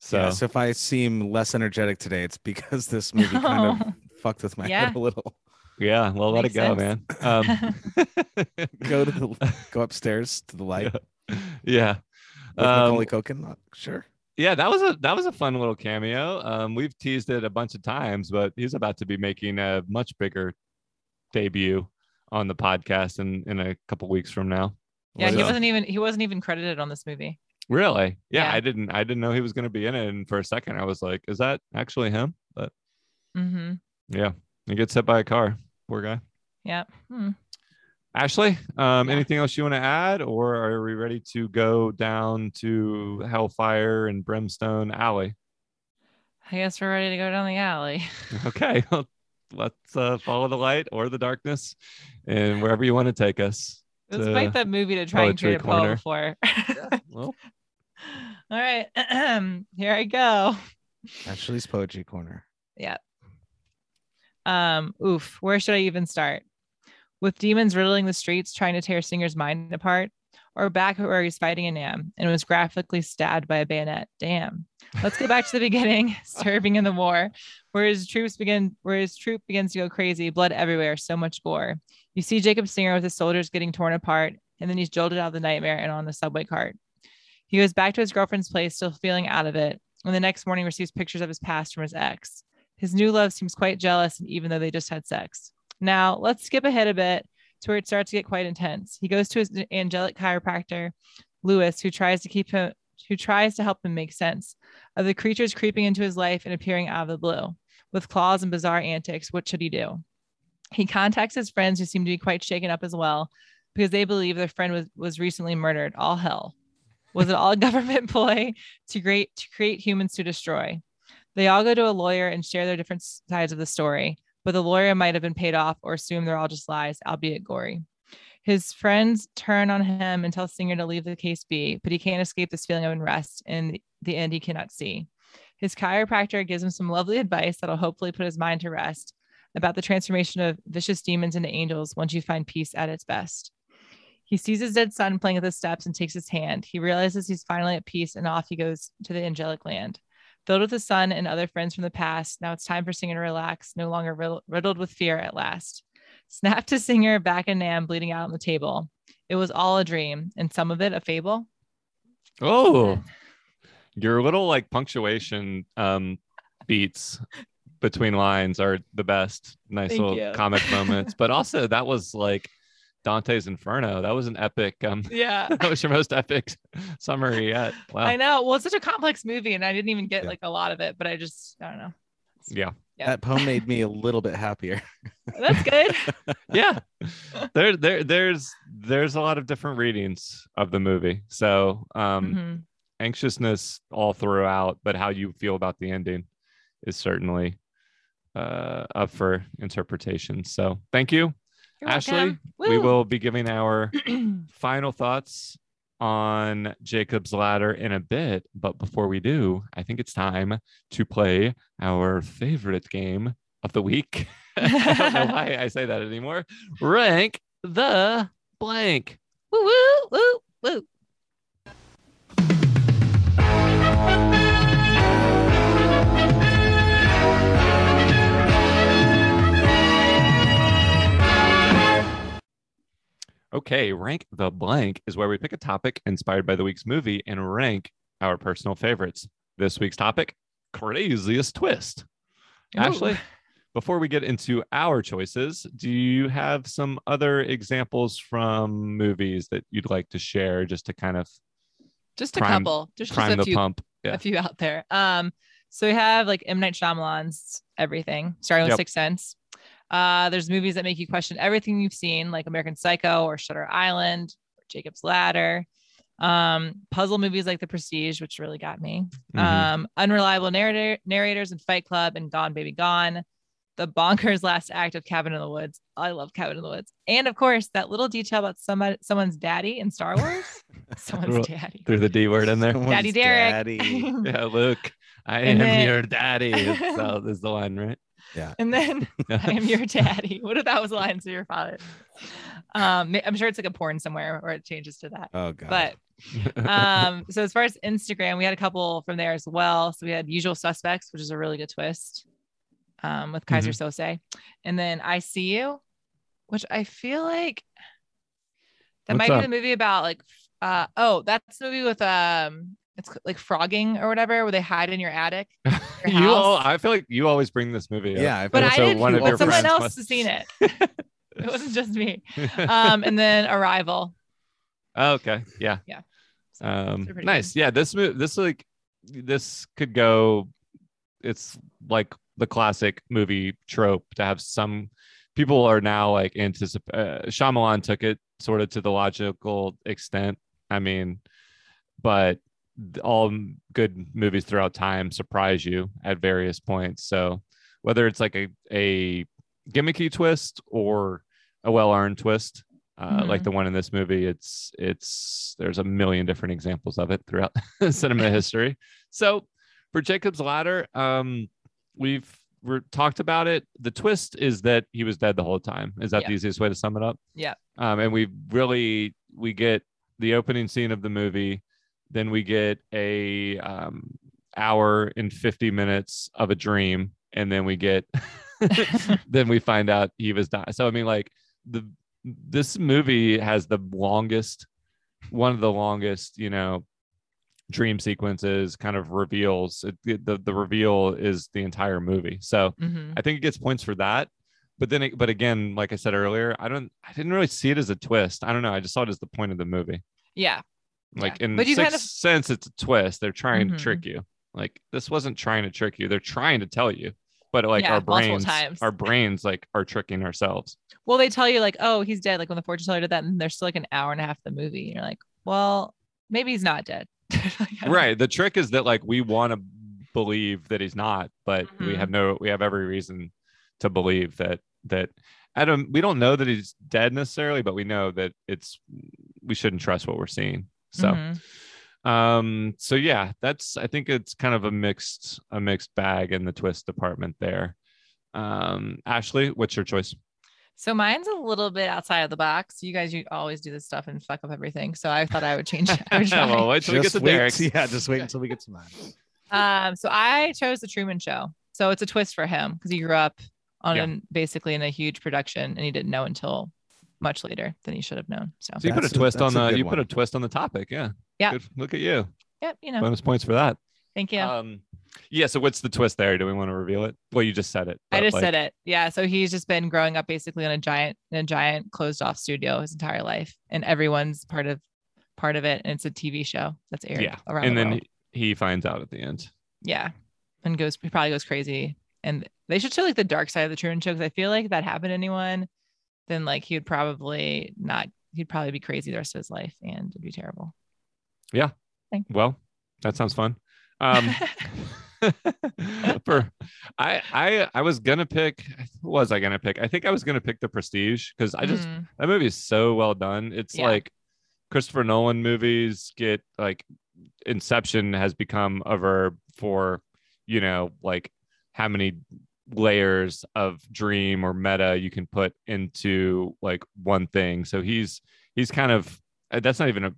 so yeah, so if I seem less energetic today, it's because this movie kind of [LAUGHS] fucked with my Yeah. head a little. yeah, well let Makes it go, sense. man. [LAUGHS] Um Go to the go upstairs to the light yeah. with Um, Macaulay Culkin. Not sure. Yeah, that was a that was a fun little cameo. Um, we've teased it a bunch of times, but he's about to be making a much bigger debut on the podcast in in a couple weeks from now. yeah, he wasn't even he wasn't even credited on this movie. Really? Yeah, Yeah. I didn't I didn't know he was going to be in it, and for a second I was like, is that actually him? But mm-hmm. yeah, he gets hit by a car. Poor guy. Yeah. Hmm. Ashley, um, Yeah. anything else you want to add, or are we ready to go down to Hellfire and Brimstone Alley? I guess we're ready to go down the alley. [LAUGHS] Okay, well, let's uh, follow the light or the darkness, and wherever you want to take us. It was to- that movie to try and Poetry create a poem Corner. before. [LAUGHS] well, [LAUGHS] All right. [CLEARS THROAT] Here I go. Ashley's Poetry Corner. Yeah. Um, oof, where should I even start? With demons riddling the streets trying to tear Singer's mind apart, or back where he's fighting a Nam and was graphically stabbed by a bayonet. Damn. Let's get back to the [LAUGHS] beginning, [LAUGHS] serving in the war, where his troops begin, where his troop begins to go crazy, blood everywhere, so much gore. You see Jacob Singer with his soldiers getting torn apart, and then he's jolted out of the nightmare and on the subway cart. He goes back to his girlfriend's place, still feeling out of it, and the next morning receives pictures of his past from his ex. His new love seems quite jealous, and even though they just had sex. Now, let's skip ahead a bit to where it starts to get quite intense. He goes to his angelic chiropractor, Lewis, who tries to keep him who tries to help him make sense of the creatures creeping into his life and appearing out of the blue. With claws and bizarre antics, what should he do? He contacts his friends who seem to be quite shaken up as well because they believe their friend was, was recently murdered. All hell. Was it all a [LAUGHS] government ploy to create to create humans to destroy? They all go to a lawyer and share their different sides of the story, but the lawyer might have been paid off or assume they're all just lies, albeit gory. His friends turn on him and tell Singer to leave the case be, but he can't escape this feeling of unrest. In the end, he cannot see. His chiropractor gives him some lovely advice that'll hopefully put his mind to rest about the transformation of vicious demons into angels once you find peace at its best. He sees his dead son playing at the steps and takes his hand. He realizes he's finally at peace and off he goes to the angelic land. Filled with the sun and other friends from the past, now it's time for Singer to relax, no longer riddled with fear at last. Snap to Singer back in Nam, bleeding out on the table. It was all a dream, and some of it a fable. Oh, [LAUGHS] your little like punctuation um, beats between lines are the best. Nice Thank little you. comic moments, but also that was like Dante's Inferno. That was an epic. Um, [LAUGHS] Yeah. that was your most epic summary yet. Wow. I know. Well, it's such a complex movie, and I didn't even get Yeah. like a lot of it, but I just, I don't know. Yeah. Yeah. That poem made me a little bit happier. [LAUGHS] That's good. [LAUGHS] yeah there there there's there's a lot of different readings of the movie so um Mhm. anxiousness all throughout but how you feel about the ending is certainly uh up for interpretation so thank you You're ashley we will be giving our [CLEARS THROAT] final thoughts on jacob's ladder in a bit but before we do i think it's time to play our favorite game of the week. [LAUGHS] I don't know why i say that anymore. Rank the blank. Woo, woo, woo, woo. Okay, rank the blank is where we pick a topic inspired by the week's movie and rank our personal favorites. This week's topic craziest twist. Ashley, [LAUGHS] before we get into our choices, do you have some other examples from movies that you'd like to share just to kind of Just a prime- couple. Just, just prime a the few, pump? Yeah. a few out there. Um, so we have like M Night Shyamalan's everything, starting with Yep. Sixth Sense. Uh, there's movies that make you question everything you've seen, like American Psycho or Shutter Island or Jacob's Ladder. Um, puzzle movies like The Prestige, which really got me. Mhm. Um, unreliable narrator narrators in Fight Club and Gone Baby Gone. The bonkers [LAUGHS] last act of Cabin in the Woods. I love Cabin in the Woods. And of course, that little detail about somebody someone's daddy in Star Wars. [LAUGHS] someone's daddy. Threw the D word in there. Someone's Daddy Derek. daddy. [LAUGHS] yeah, look, I And am then- your daddy. So is the line, right? And then [LAUGHS] [LAUGHS] I am your daddy. What if that was lines to your father? Um, I'm sure it's like a porn somewhere where it changes to that. Oh god. But um, so as far as Instagram, we had a couple from there as well. So we had Usual Suspects, which is a really good twist, um, with Kaiser Mm-hmm. Söze, and then I See You, which I feel like that What's might up? be the movie about like, uh, oh, that's the movie with um, it's like phrogging or whatever, where they hide in your attic. [LAUGHS] your you all. I feel like you always bring this movie up. yeah, I But feel I so didn't. one of your someone else must- has seen it. [LAUGHS] it wasn't just me. [LAUGHS] Um, and then Arrival. okay. Yeah. So, Um, they're pretty nice. Yeah. This movie this like, this could go. It's like the classic movie trope to have some people are now like anticipate. Uh, Shyamalan took it sort of to the logical extent. I mean, but th- all good movies throughout time surprise you at various points. So whether it's like a a gimmicky twist or a well earned twist, uh, like Mhm. the one in this movie, it's it's there's a million different examples of it throughout [LAUGHS] cinema history. So for Jacob's Ladder, um, we've re- talked about it. The twist is that he was dead the whole time. Is that Yeah. the easiest way to sum it up? Yeah. Um, and we really we get the opening scene of the movie, then we get a um, hour and fifty minutes of a dream, and then we get [LAUGHS] then we find out he was dying. So I mean, like the this movie has the longest, one of the longest, you know, dream sequences, kind of reveals. It, the the reveal is the entire movie. So Mhm. I think it gets points for that. But then, it, but again, like I said earlier, I don't, I didn't really see it as a twist. I don't know. I just saw it as the point of the movie. Yeah. Like Yeah. in But you Sixth kind of- Sense, it's a twist. They're trying Mhm. to trick you. Like this wasn't trying to trick you. They're trying to tell you. But like Yeah, our brains, our brains like are tricking ourselves. Well, they tell you like, oh, he's dead. Like when the fortune teller did that, and there's still like an hour and a half of the movie. And you're like, well, maybe he's not dead. [LAUGHS] Like, Right. The trick is that like we want to believe that he's not, but we Mhm. have no, we have every reason to believe that that Adam. We don't know that he's dead necessarily, but we know that it's we shouldn't trust what we're seeing. So. Mhm. um so yeah that's i think it's kind of a mixed a mixed bag in the twist department there um ashley what's your choice So mine's a little bit outside of the box. You guys, you always do this stuff and fuck up everything. So I thought I would change. I would [LAUGHS] try. well wait till we get Just to wait, Derek's. yeah, just wait [LAUGHS] until we get to mine. Um, so I chose the Truman Show. So it's a twist for him because he grew up on Yeah. an, basically in a huge production and he didn't know until much later than he should have known. So so you put a That's a- twist on a the good you put a twist on the topic yeah Yeah. Good. look at you yep, you know, bonus points for that thank you. um yeah so what's the twist there do we want to reveal it well you just said it I just like, said it. Yeah. So he's just been growing up basically in a giant, in a giant closed off studio his entire life, and everyone's part of part of it. And it's a TV show that's aired yeah around and the then world. he, he finds out at the end yeah, and goes he probably goes crazy. And they should show like the dark side of the Truman Show because I feel like if that happened to anyone, then like he would probably not. He'd probably be crazy the rest of his life, and it'd be terrible. Yeah. Well that sounds fun um [LAUGHS] [LAUGHS] for I I I was gonna pick was I gonna pick? I think I was gonna pick the prestige because I just Mhm. that movie is so well done. It's Yeah. like Christopher Nolan movies get like Inception has become a verb for, you know, like how many layers of dream or meta you can put into like one thing. So he's he's kind of uh, that's not even a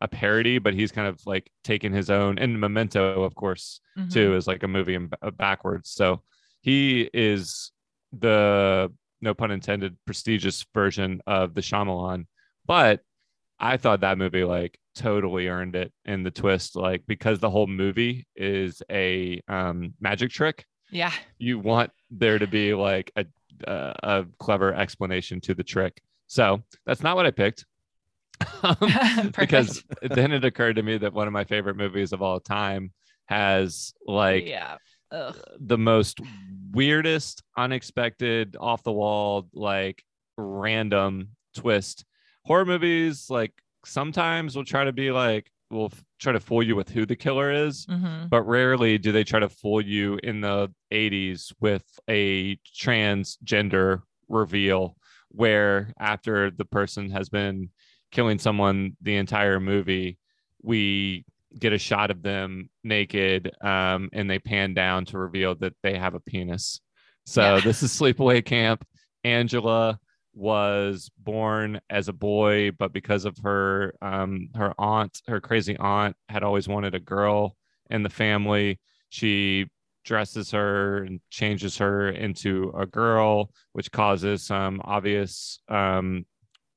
a parody, but he's kind of like taking his own and Memento, of course, Mhm. too is like a movie in uh, backwards. So he is the no pun intended prestigious version of the Shyamalan. But I thought that movie like totally earned it in the twist, like because the whole movie is a um, magic trick. Yeah. You want there to be like a a, a clever explanation to the trick. So that's not what I picked. [LAUGHS] Um, [LAUGHS] because then it occurred to me that one of my favorite movies of all time has like yeah. The most weirdest, unexpected, off the wall, like random twist. Horror movies, like sometimes will try to be like, will try to fool you with who the killer is, Mhm. but rarely do they try to fool you in the 80s with a transgender reveal where after the person has been killing someone the entire movie, we get a shot of them naked um, and they pan down to reveal that they have a penis. So Yeah. this is Sleepaway Camp. Angela was born as a boy, but because of her um, her aunt, her crazy aunt, had always wanted a girl in the family, she dresses her and changes her into a girl, which causes some obvious um,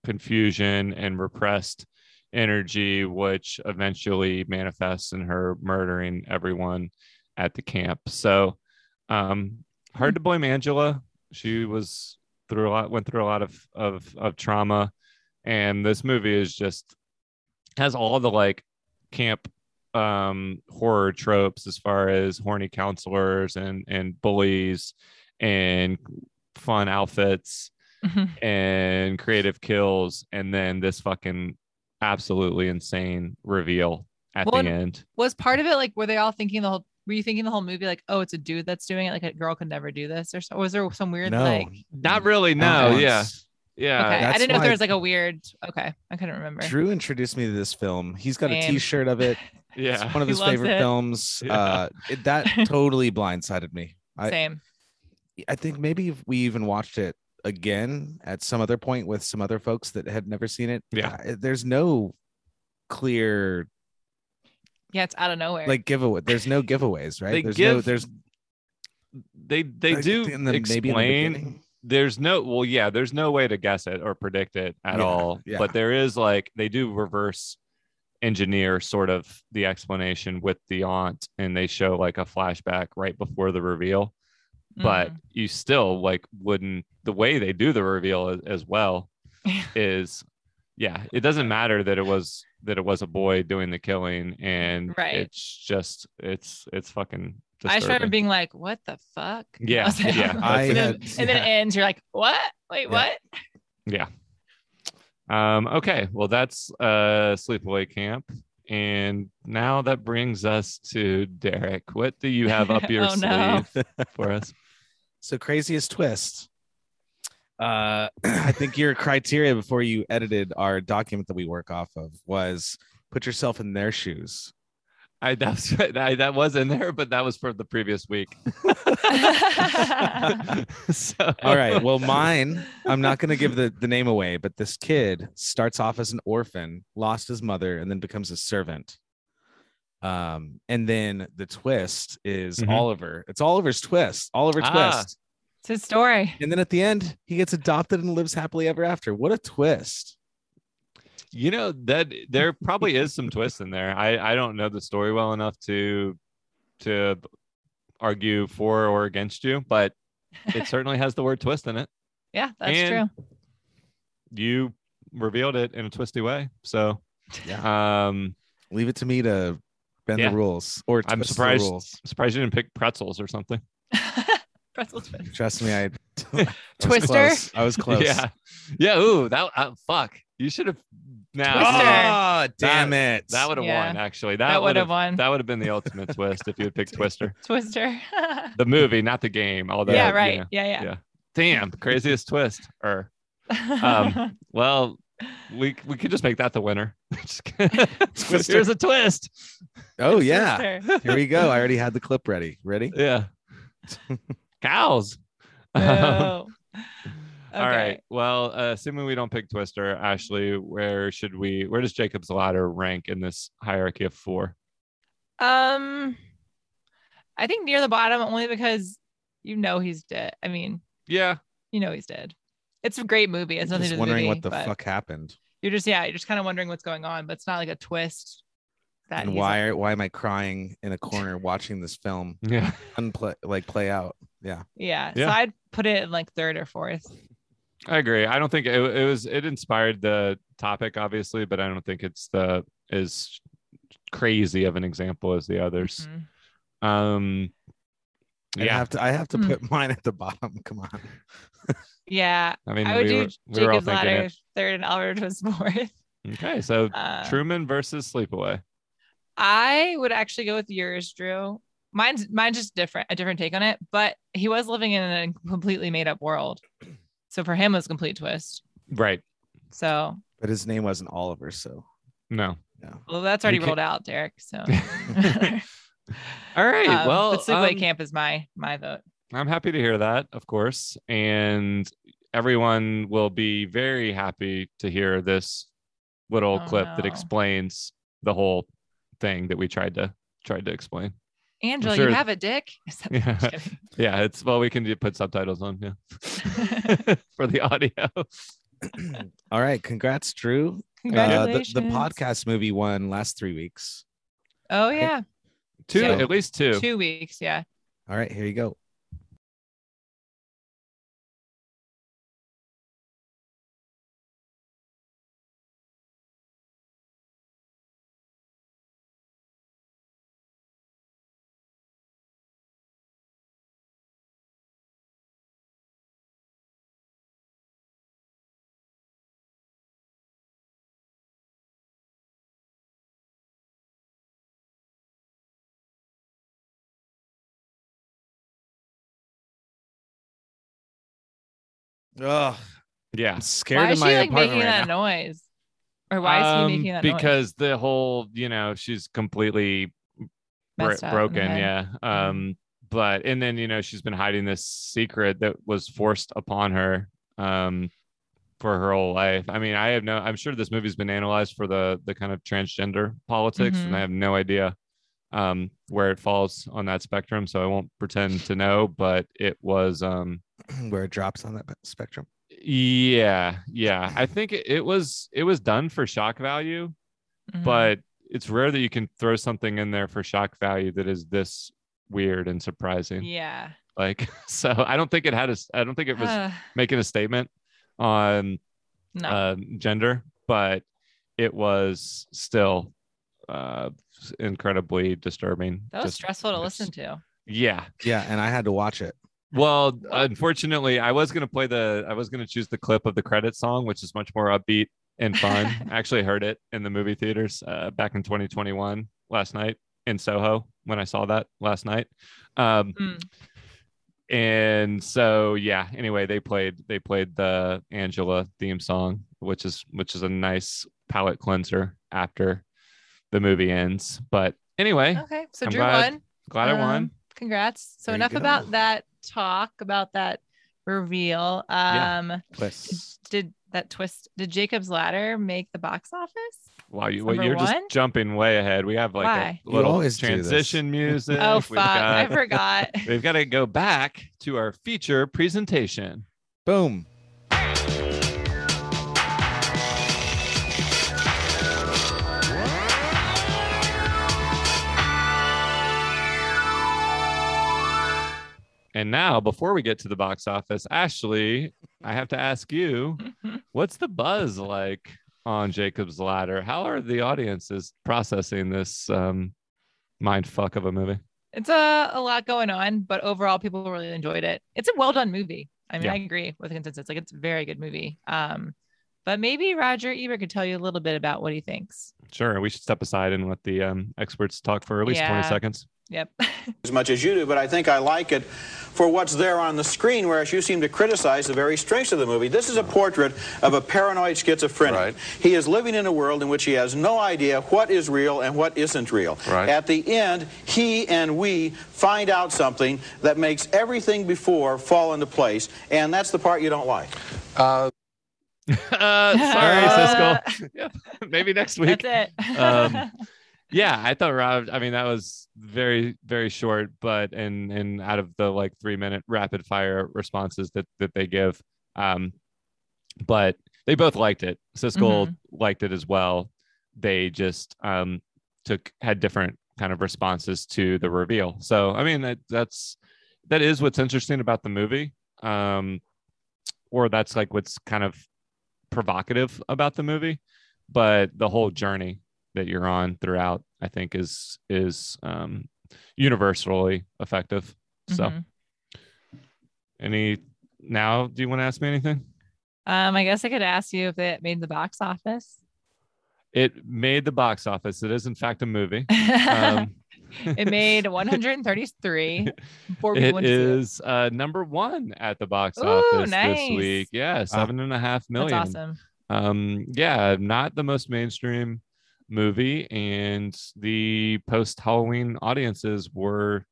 confusion and repressed energy, which eventually manifests in her murdering everyone at the camp. So, um, hard to blame Angela. She was through a lot, went through a lot of of of trauma, and this movie is just has all the like camp um horror tropes as far as horny counselors and and bullies and fun outfits Mhm. and creative kills and then this fucking absolutely insane reveal at Well, the end Was part of it like were they all thinking the whole? Were you thinking the whole movie like, oh, it's a dude that's doing it? Like a girl could never do this, or so? Was there some weird No, like? not really no not yeah yeah Okay, I didn't know if there was like a weird. Okay, I couldn't remember. Drew introduced me to this film. He's got a Same. T-shirt of it. [LAUGHS] yeah It's one of his favorite it. films. Yeah. Uh, it, that [LAUGHS] totally blindsided me. I, Same. I think maybe if we even watched it again at some other point with some other folks that had never seen it. Yeah. uh, there's no clear Yeah, it's out of nowhere. like giveaway. There's no giveaways, right? They there's no give- there's They they like, do in the- maybe in the explain. there's no well, yeah, there's no way to guess it or predict it at Yeah, all. yeah. But there is like they do reverse engineer sort of the explanation with the aunt, and they show like a flashback right before the reveal. But Mhm. you still like wouldn't the way they do the reveal as, as well [LAUGHS] is yeah it doesn't matter that it was that it was a boy doing the killing and Right. it's just it's it's fucking I started disturbing. being like, "What the fuck?" [LAUGHS] Yeah, like- yeah, I and then, [LAUGHS] had- and then it ends. You're like, "What? Wait, Yeah. what?" yeah um okay well that's uh sleepaway camp and now that brings us to derek what do you have up [LAUGHS] your Oh, no. sleeve for us so craziest twist. Uh, I think your criteria before you edited our document that we work off of was put yourself in their shoes. i that's I, that was in there but that was for the previous week [LAUGHS] [LAUGHS] so All right. Well, mine, I'm not going to give the, the name away, but this kid starts off as an orphan, lost his mother, and then becomes a servant. Um, and then the twist is Mhm. Oliver. It's Oliver's twist. Oliver Ah. twist. It's his story. And then at the end, he gets adopted and lives happily ever after. What a twist. You know that there probably is some twist in there. I I don't know the story well enough to to argue for or against you, but it [LAUGHS] certainly has the word twist in it. Yeah, that's And- true. You revealed it in a twisty way, so Yeah. um, Leave it to me to bend Yeah. the rules or I'm twist the surprised. rules. Surprised you didn't pick pretzels or something. [LAUGHS] Pretzel twist. Trust me, I, [LAUGHS] I was Twister? close. I was close. Yeah, yeah. Ooh, that uh, fuck. You should have. Now Twister. Oh, damn it. that would have Yeah. won. Actually, That that, would would have have won. That would have been the ultimate twist if you had picked Twister, Twister. the movie, not the game. Although, yeah, you right. know, Yeah, yeah. yeah. Damn, craziest twist. Or um, [LAUGHS] well, we we could just make that the winner. [LAUGHS] Just kidding. Twister. Here's a twist. oh, yeah. Here we go. I already had the clip ready. Ready? Yeah. Cows. [LAUGHS] No. All right. Well, uh, assuming we don't pick Twister, Ashley, where should we? Where does Jacob's ladder rank in this hierarchy of four? Um, I think near the bottom only because you know he's dead. I mean, Yeah. you know he's dead. It's a great movie. It's nothing Just to do with wondering the what the fuck happened You're just yeah, you're just kind of wondering what's going on, but it's not like a twist. That and why like- why am I crying in a corner watching this film Yeah. [LAUGHS] unplay like play out? Yeah. yeah. Yeah. So I'd put it in like third or fourth. I agree. I don't think it, it was. It inspired the topic, obviously, but I don't think it's the as crazy of an example as the others. Mhm. Um. I have to I have to Hmm. put [LAUGHS] mine at the bottom. Come on. Yeah, I mean, I would we do were, we were all Jacob's thinking Ladder it. third and Albert was fourth. Okay, so [LAUGHS] Uh, Truman versus Sleepaway. I would actually go with yours, Drew. Mine's mine's just different, a different take on it. But he was living in a completely made up world, [CLEARS THROAT] so for him it was a complete twist. Right. So But his name wasn't Oliver, so No. well, that's already can't- rolled out, Derek. So [LAUGHS] All right. Um, well, but Sleepaway um, Camp is my my vote. I'm happy to hear that, of course, and everyone will be very happy to hear this little Oh, clip that explains the whole thing that we tried to tried to explain. Angela, sure- you have a dick. [LAUGHS] Yeah. Just kidding. [LAUGHS] Yeah, it's well, we can put subtitles on, yeah, [LAUGHS] for the audio. [CLEARS THROAT] all right. Congrats, Drew. Uh, the, Congratulations. the podcast movie won last three weeks. Oh yeah, Two, Yeah. at least two. two weeks. Yeah. All right, here you go. Oh, Yeah. I'm scared Why in is my she like apartment making right that now. noise? Or why is Um, he making that noise? because the whole, you know, she's completely bro- Messed up in the broken. Yeah. Um, but and then you know she's been hiding this secret that was forced upon her um for her whole life. I mean, I have no I'm sure this movie's been analyzed for the the kind of transgender politics Mhm. and I have no idea um where it falls on that spectrum, so I won't pretend to know, but it was um [CLEARS THROAT] where it drops on that spectrum. yeah, yeah. I think it, it was it was done for shock value, Mhm. but it's rare that you can throw something in there for shock value that is this weird and surprising. yeah. Like, [LAUGHS] so I don't think it had a, s- I don't think it was Uh, making a statement on no. uh, gender, but it was still uh, incredibly disturbing. that was Just- stressful to listen to. Yeah. Yeah, and I had to watch it. Well, unfortunately, I was gonna play the, I was gonna choose the clip of the credit song, which is much more upbeat and fun. [LAUGHS] I actually heard it in the movie theaters uh, back in 2021 last night in Soho when I saw that last night. Um, Mm. and so yeah anyway they played they played the angela theme song which is which is a nice palate cleanser after the movie ends but anyway Okay. So I'm Drew glad- won. glad i won Um, Congrats. So There enough about that talk about that reveal. Yeah. Um Twist. did that twist did Jacob's ladder make the box office? wow you, well, you're just jumping way ahead we have like Why? a You little always do this. transition [LAUGHS] music oh We've fuck. I forgot. [LAUGHS] we've got to go back to our feature presentation Boom. And now before we get to the box office ashley i have to ask you [LAUGHS] what's the buzz like on Jacob's Ladder? How are the audiences processing this um, mind fuck of a movie? it's a, a lot going on, but overall people really enjoyed it. It's a well done movie. I mean, Yeah. I agree with the consensus. Like it's a very good movie. Um, but maybe Roger Ebert could tell you a little bit about what he thinks. Sure, we should step aside and let the um, experts talk for at least Yeah. 20 seconds. Yep. [LAUGHS] as much as you do, but I think I like it for what's there on the screen, whereas you seem to criticize the very strengths of the movie. This is a portrait of a paranoid schizophrenic. Right. He is living in a world in which he has no idea what is real and what isn't real. Right. At the end, he and we find out something that makes everything before fall into place, and that's the part you don't like. Uh, [LAUGHS] uh, sorry, Siskel. [LAUGHS] yeah, maybe next week. That's it. Um, Yeah, I thought Rob. I mean, that was very, very short, but and and out of the like three minute rapid fire responses that that they give, um, but they both liked it. Siskel liked it as well. They just um took had different kind of responses to the reveal. So I mean, that, that's that is what's interesting about the movie, um, or that's like what's kind of provocative about the movie. But the whole journey that you're on throughout, I think, is is um, universally effective. So, Mhm. any now, do you want to ask me anything? um, I guess I could ask you if it made the box office. It made the box office. It is in fact a movie. Um, [LAUGHS] it made 133. [LAUGHS] Four people It is uh, number one at the box Ooh, office nice. this week. Yeah, seven and a half That's million. awesome. Um, yeah, not the most mainstream movie, and the post Halloween audiences were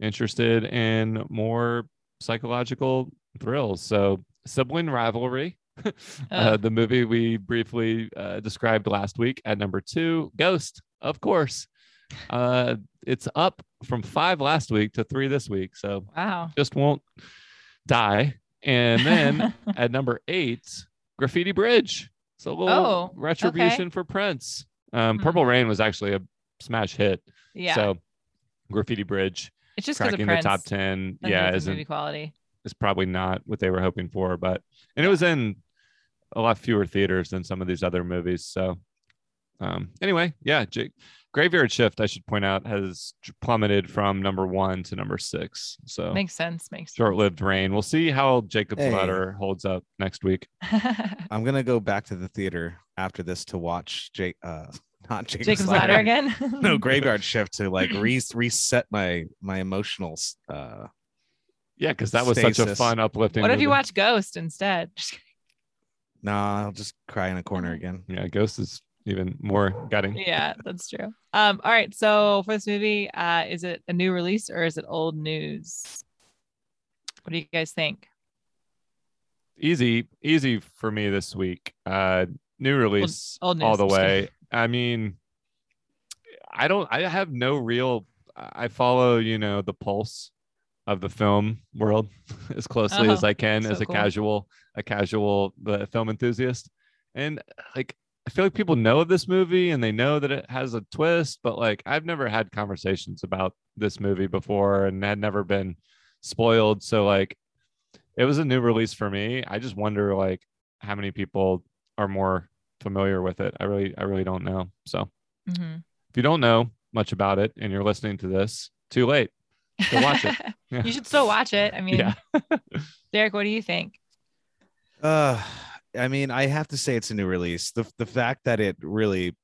interested in more psychological thrills. So, sibling rivalry. [LAUGHS] uh, Ugh. the movie we briefly uh, described last week at number two, Ghost, of course. Uh, it's up from five last week to three this week. So Wow. just won't die. And then [LAUGHS] at number eight, Graffiti Bridge. So a little Oh, retribution for Prince. Um, Hmm. Purple Rain was actually a smash hit. yeah. So Graffiti Bridge it's just cracking the top 10. Nothing Yeah, isn't movie quality. is probably not what they were hoping for, but and it was in a lot fewer theaters than some of these other movies. So um anyway, yeah, Jake Graveyard Shift, I should point out, has plummeted from number one to number six. So Makes sense. Makes short-lived reign. We'll see how Jacob's Hey. Ladder holds up next week. [LAUGHS] I'm gonna go back to the theater after this to watch Jake. Uh, [LAUGHS] not Jacob's, Jacob's Ladder again. [LAUGHS] no graveyard shift to like re- reset my my emotional uh Yeah, because that was such a fun, uplifting. What if you watch Ghost instead? Just kidding. no i'll just cry in a corner again Yeah, Ghost is even more gutting. Yeah, that's true. Um, all right. So for this movie, uh, is it a new release or is it old news? What do you guys think? Easy, easy for me this week. Uh, new release old all news, the way. I mean, I don't. I have no real. I follow, you know, the pulse of the film world [LAUGHS] as closely as Oh, I can so as a cool. casual, a casual uh, film enthusiast, and like I feel like people know of this movie and they know that it has a twist, but like I've never had conversations about this movie before and had never been spoiled. So like it was a new release for me. I just wonder like how many people are more familiar with it. I really I really don't know. So Mhm. if you don't know much about it and you're listening to this, too late. Go watch it. [LAUGHS] Yeah. you should still watch it. I mean, Yeah. [LAUGHS] Derek, what do you think? Uh, I mean, I have to say it's a new release. The the fact that it really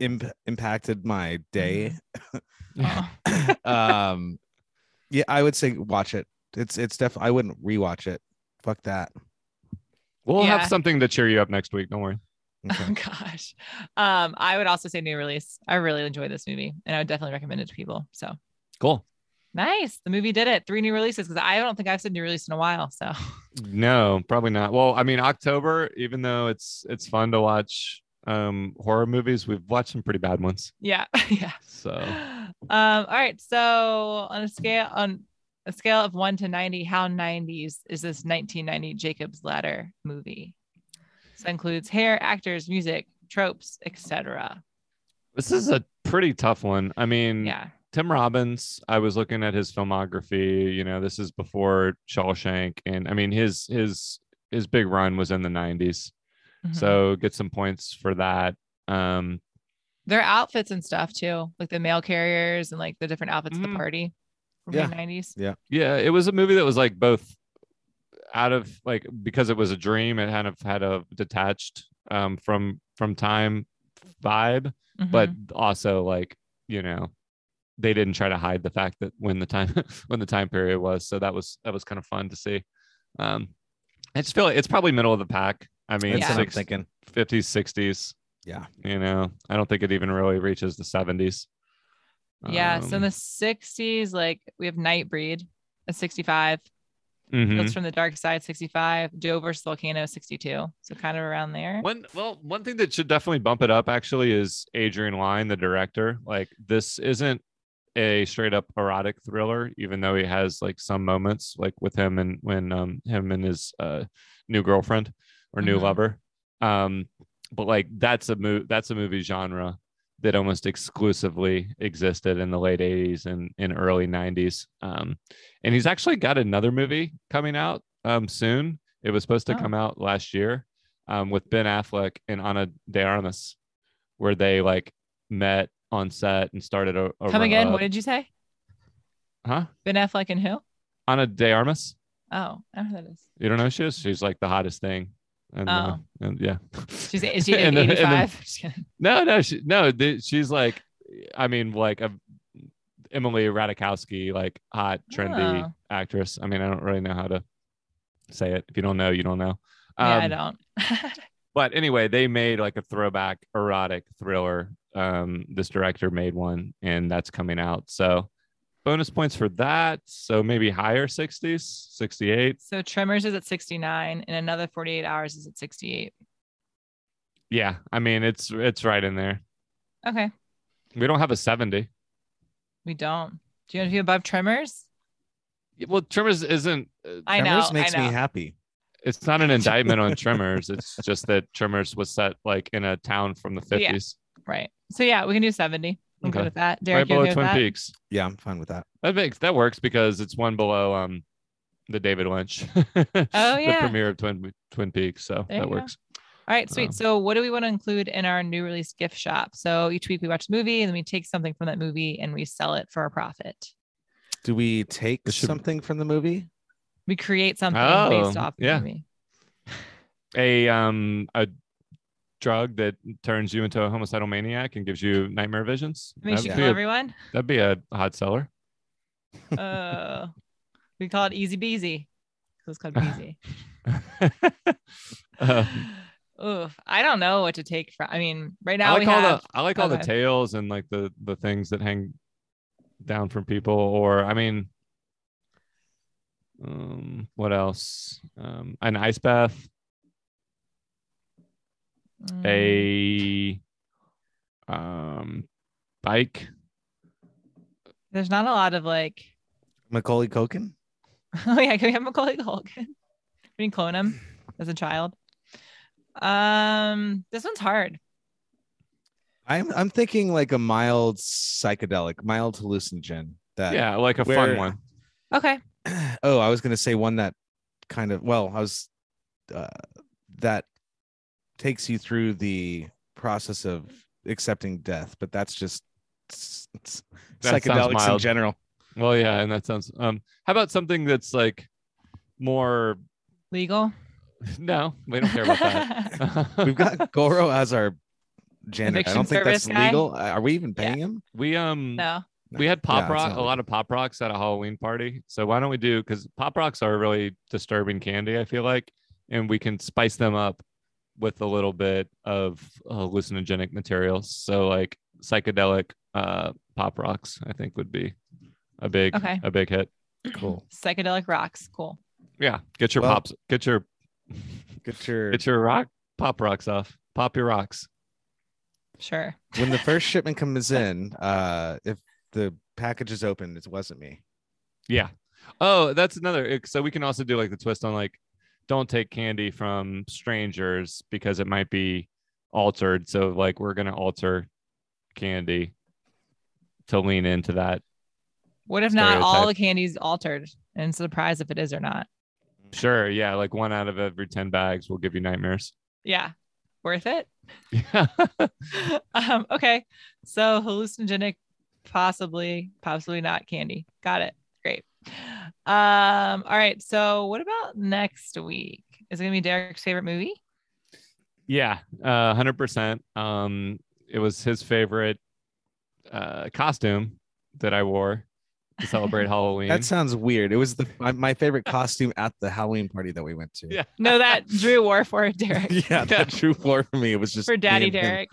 imp- impacted my day. Oh. [LAUGHS] um, yeah, I would say watch it. It's it's definitely. I wouldn't rewatch it. Fuck that. We'll Yeah. have something to cheer you up next week. Don't worry. Okay. [LAUGHS] Oh gosh. Um, I would also say new release. I really enjoyed this movie and I would definitely recommend it to people. So Cool. Nice. The movie did it. Three new releases because I don't think I've said new release in a while. So No, probably not. Well, I mean, October, even though it's it's fun to watch um horror movies, we've watched some pretty bad ones. yeah. [LAUGHS] yeah. So Um, all right. So on a scale on a scale of one to 90, how 90s is this 1990 Jacob's Ladder movie? So includes hair, actors, music, tropes, etc. this is a pretty tough one. I mean, Yeah. Tim Robbins, I was looking at his filmography, you know, this is before Shawshank and I mean his his his big run was in the 90s. Mhm. So get some points for that. Um their outfits and stuff too, like the mail carriers and like the different outfits at Mhm. the party from Yeah. the 90s. yeah, yeah, it was a movie that was like both out of like because it was a dream, it kind of had a detached um from from time vibe, but Mhm. also like, you know, they didn't try to hide the fact that when the time [LAUGHS] when the time period was. So that was that was kind of fun to see. Um I just feel like it's probably middle of the pack. I mean, That's what I'm thinking. 50s, 60s. Yeah. You know, I don't think it even really reaches the 70s. yeah. So in Um, the 60s, like we have Nightbreed at 65. mhm. That's from the Dark Side 65. Joe versus Volcano 62. So kind of around there. One well, one thing that should definitely bump it up actually is Adrian Lyne, the director. Like this isn't a straight up erotic thriller, even though he has like some moments like with him and when um him and his uh new girlfriend or new Mhm. lover. Um, but like that's a movie that's a movie genre that almost exclusively existed in the late 80s and in early 90s. Um, and he's actually got another movie coming out um soon. It was supposed to Oh. come out last year um, with Ben Affleck and Ana de Armas, where they like met on set and started a, a Come again. uh, what did you say? huh? Ben Affleck and who? Ana de Armas. Oh, I don't know who that is. You don't know who she is? She's like the hottest thing. And, uh, and yeah. She's is she And then- then- 85? No, no, she, no. th- She's like, I mean, like a Emily Ratajkowski, like hot, trendy Oh. actress. I mean, I don't really know how to say it. If you don't know, you don't know. yeah, I Um, don't. [LAUGHS] but anyway, they made like a throwback erotic thriller. Um, this director made one, and that's coming out. So bonus points for that. So maybe higher 60s, 68. so Tremors is at 69 and another 48 hours is at 68. Yeah, I mean it's it's right in there. Okay. We don't have a 70. We don't. Do you want to be above Tremors? Well, Tremors isn't. uh, I know. Tremors makes I know. me happy. It's not an [LAUGHS] indictment on Tremors. It's just that Tremors was set like in a town from the Yeah. 50s, Right. So yeah, we can do 70. I'm Okay. good with that. right Derek, you below Twin that? Peaks. Yeah, I'm fine with that. That makes that works because it's one below um the David Lynch. [LAUGHS] Oh, the yeah. premiere of Twin Twin Peaks. So There that you go. works. All right, sweet. Um, so, what do we want to include in our new release gift shop? So, each week we watch a movie and then we take something from that movie and we sell it for a profit. Do we take should- something from the movie? We create something Oh, based off yeah. the movie. A um a drug that turns you into a homicidal maniac and gives you nightmare visions. Makes you That'd kill be a- everyone. That'd be a hot seller. Uh, [LAUGHS] we call it Easy Beezy. It's called Beezy. Uh, [LAUGHS] Oof, I don't know what to take from. I mean, right now I like we all have. the I like all the tails and like the the things that hang down from people. Or I mean, um, what else? Um, an ice bath, Mm, a um bike. There's not a lot of like. Macaulay Culkin. [LAUGHS] Oh yeah, can we have Macaulay Culkin? [LAUGHS] We can clone him as a child. Um, this one's hard. I'm I'm thinking like a mild psychedelic, mild hallucinogen. That yeah, like a where- fun one. Okay. [CLEARS THROAT] oh, I was gonna say one that kind of well, I was uh, that takes you through the process of accepting death, but that's just s- s- That psychedelics in general. Well, yeah, and that sounds. Um, how about something that's like more? Legal. [LAUGHS] No, we don't care about that. [LAUGHS] We've got Goro as our janitor. I don't think that's guy? legal. Uh, Are we even Yeah. paying him? we um No. we had pop Yeah, rock not a lot of pop rocks at a halloween party so why don't we do because pop rocks are really disturbing candy i feel like and we can spice them up with a little bit of hallucinogenic materials so like psychedelic uh pop rocks i think would be a big Okay. a big hit [CLEARS THROAT] Cool. Psychedelic rocks. Cool. yeah get your Well- pops get your [LAUGHS] Get your get your rock pop rocks off pop your rocks Sure. when the first [LAUGHS] shipment comes in, uh if the package is open, it wasn't me. Yeah. Oh, that's another. So we can also do like the twist on like, don't take candy from strangers because it might be altered. So like we're gonna alter candy to lean into that. What if not all the candy's altered and surprise if it is or not? Sure. Yeah. Like one out of every ten bags will give you nightmares. Yeah. Worth it? Yeah. [LAUGHS] um, okay. So hallucinogenic, possibly, possibly not candy. Got it. Great. Um, all right. So what about next week? Is it gonna be Derek's favorite movie? yeah. Uh, hundred percent. Um, it was his favorite uh costume that I wore to celebrate [LAUGHS] Halloween. That sounds weird. It was the my, my favorite costume at the Halloween party that we went to. Yeah. No, that Drew wore for Derek. [LAUGHS] yeah, that [LAUGHS] true for me. It was just For Daddy. Derek.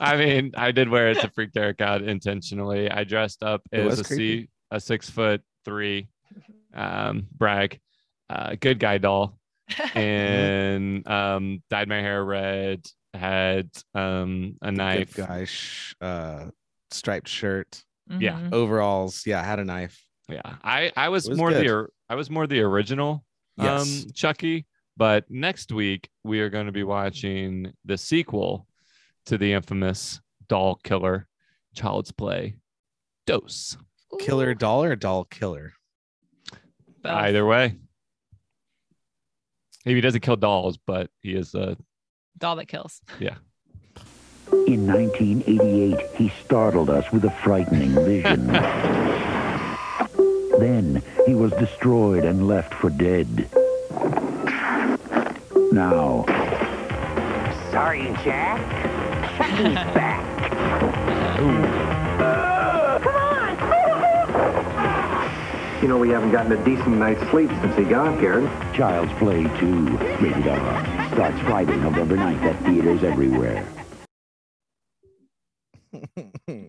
I mean, I did wear it to freak Derek out intentionally. I dressed up It as was a creepy. C, a six foot three, um, brag, uh, good guy doll, [LAUGHS] and um, dyed my hair red. Had um a knife. Good guy, sh- uh, striped shirt, Yeah. Mhm. overalls. Yeah, had a knife. Yeah, I I was, was more good. the I was more the original Yes. um Chucky, but next week we are going to be watching the sequel to the infamous doll killer, Child's Play, Dose. Killer doll or doll killer? Both. Either way. Maybe he doesn't kill dolls, but he is a Doll that kills. Yeah. In 1988, he startled us with a frightening vision. [LAUGHS] then he was destroyed and left for dead. Now, sorry, Jack. Chucky's back. You know, we haven't gotten a decent night's sleep since he got here. Child's Play 2, rated R. Starts Friday, November 9th at theaters everywhere. [LAUGHS]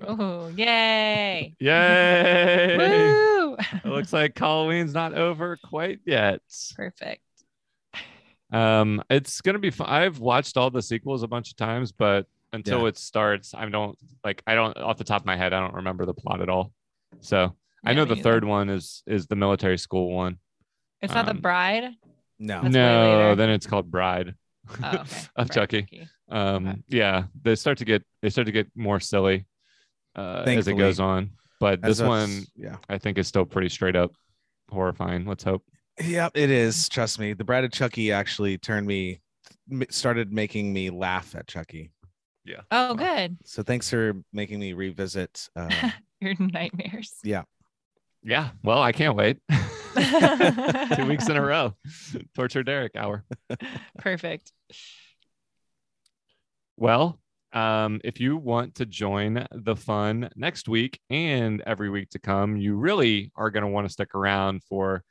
Oh, yay. yay! Woo! it looks like Halloween's not over quite yet. Perfect. Um, it's gonna be fun. I've watched all the sequels a bunch of times, but until Yeah. it starts, I don't like. I don't off the top of my head. I don't remember the plot at all. So I know the neither. third one is is the military school one. It's not the Um, bride. No. That's no, then it's called Bride. Oh, okay. [LAUGHS] of Right, Chucky. Um, Okay. yeah, they start to get they start to get more silly uh, as it goes on. But this us- one, yeah. I think, is still pretty straight up horrifying. Let's hope. Yep, it is. Trust me. The Bride of Chucky actually turned me, started making me laugh at Chucky. Yeah. Oh, good. So thanks for making me revisit. Uh, [LAUGHS] Your nightmares. Yeah. Well, I can't wait. [LAUGHS] Two weeks in a row. [LAUGHS] Torture Derek hour. Perfect. Well, um, if you want to join the fun next week and every week to come, you really are going to want to stick around for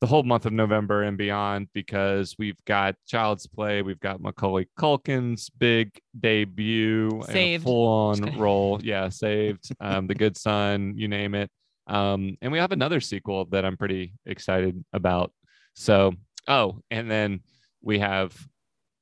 the whole month of November and beyond because we've got Child's Play, we've got Macaulay Culkin's big debut, full on [LAUGHS] role. Yeah, saved. Um, The Good Son, you name it. Um, and we have another sequel that I'm pretty excited about. So, oh, and then we have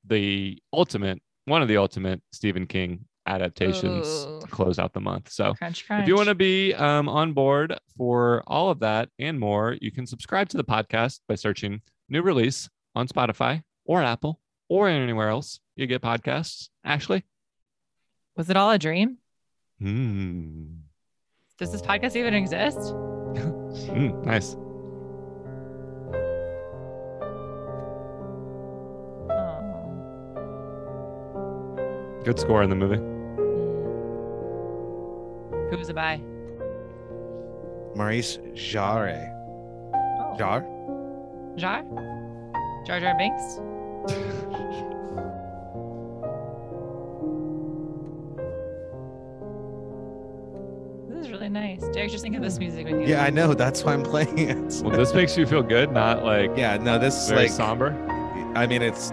the ultimate, one of the ultimate Stephen King adaptations Ooh. to close out the month. So, Crunch, crunch. if you want to be um, on board for all of that and more, you can subscribe to the podcast by searching new release on Spotify or Apple or anywhere else you get podcasts. Ashley? Was it all a dream? Mm. Does this podcast even exist? Mm, nice. Oh. Good score in the movie. Who was it by? Maurice Jarre. Oh. Jar? Jar? Jar Jar Binks? [LAUGHS] really nice. Just thinking of this music with you. Yeah, I know. That's why I'm playing it. Well, this makes you feel good, not like yeah, no, this is like somber. I mean, it's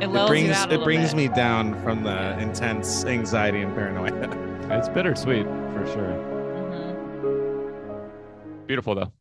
It it brings it brings bit. me down from the intense anxiety and paranoia. It's bittersweet for sure. Mhm. Beautiful though. Yeah.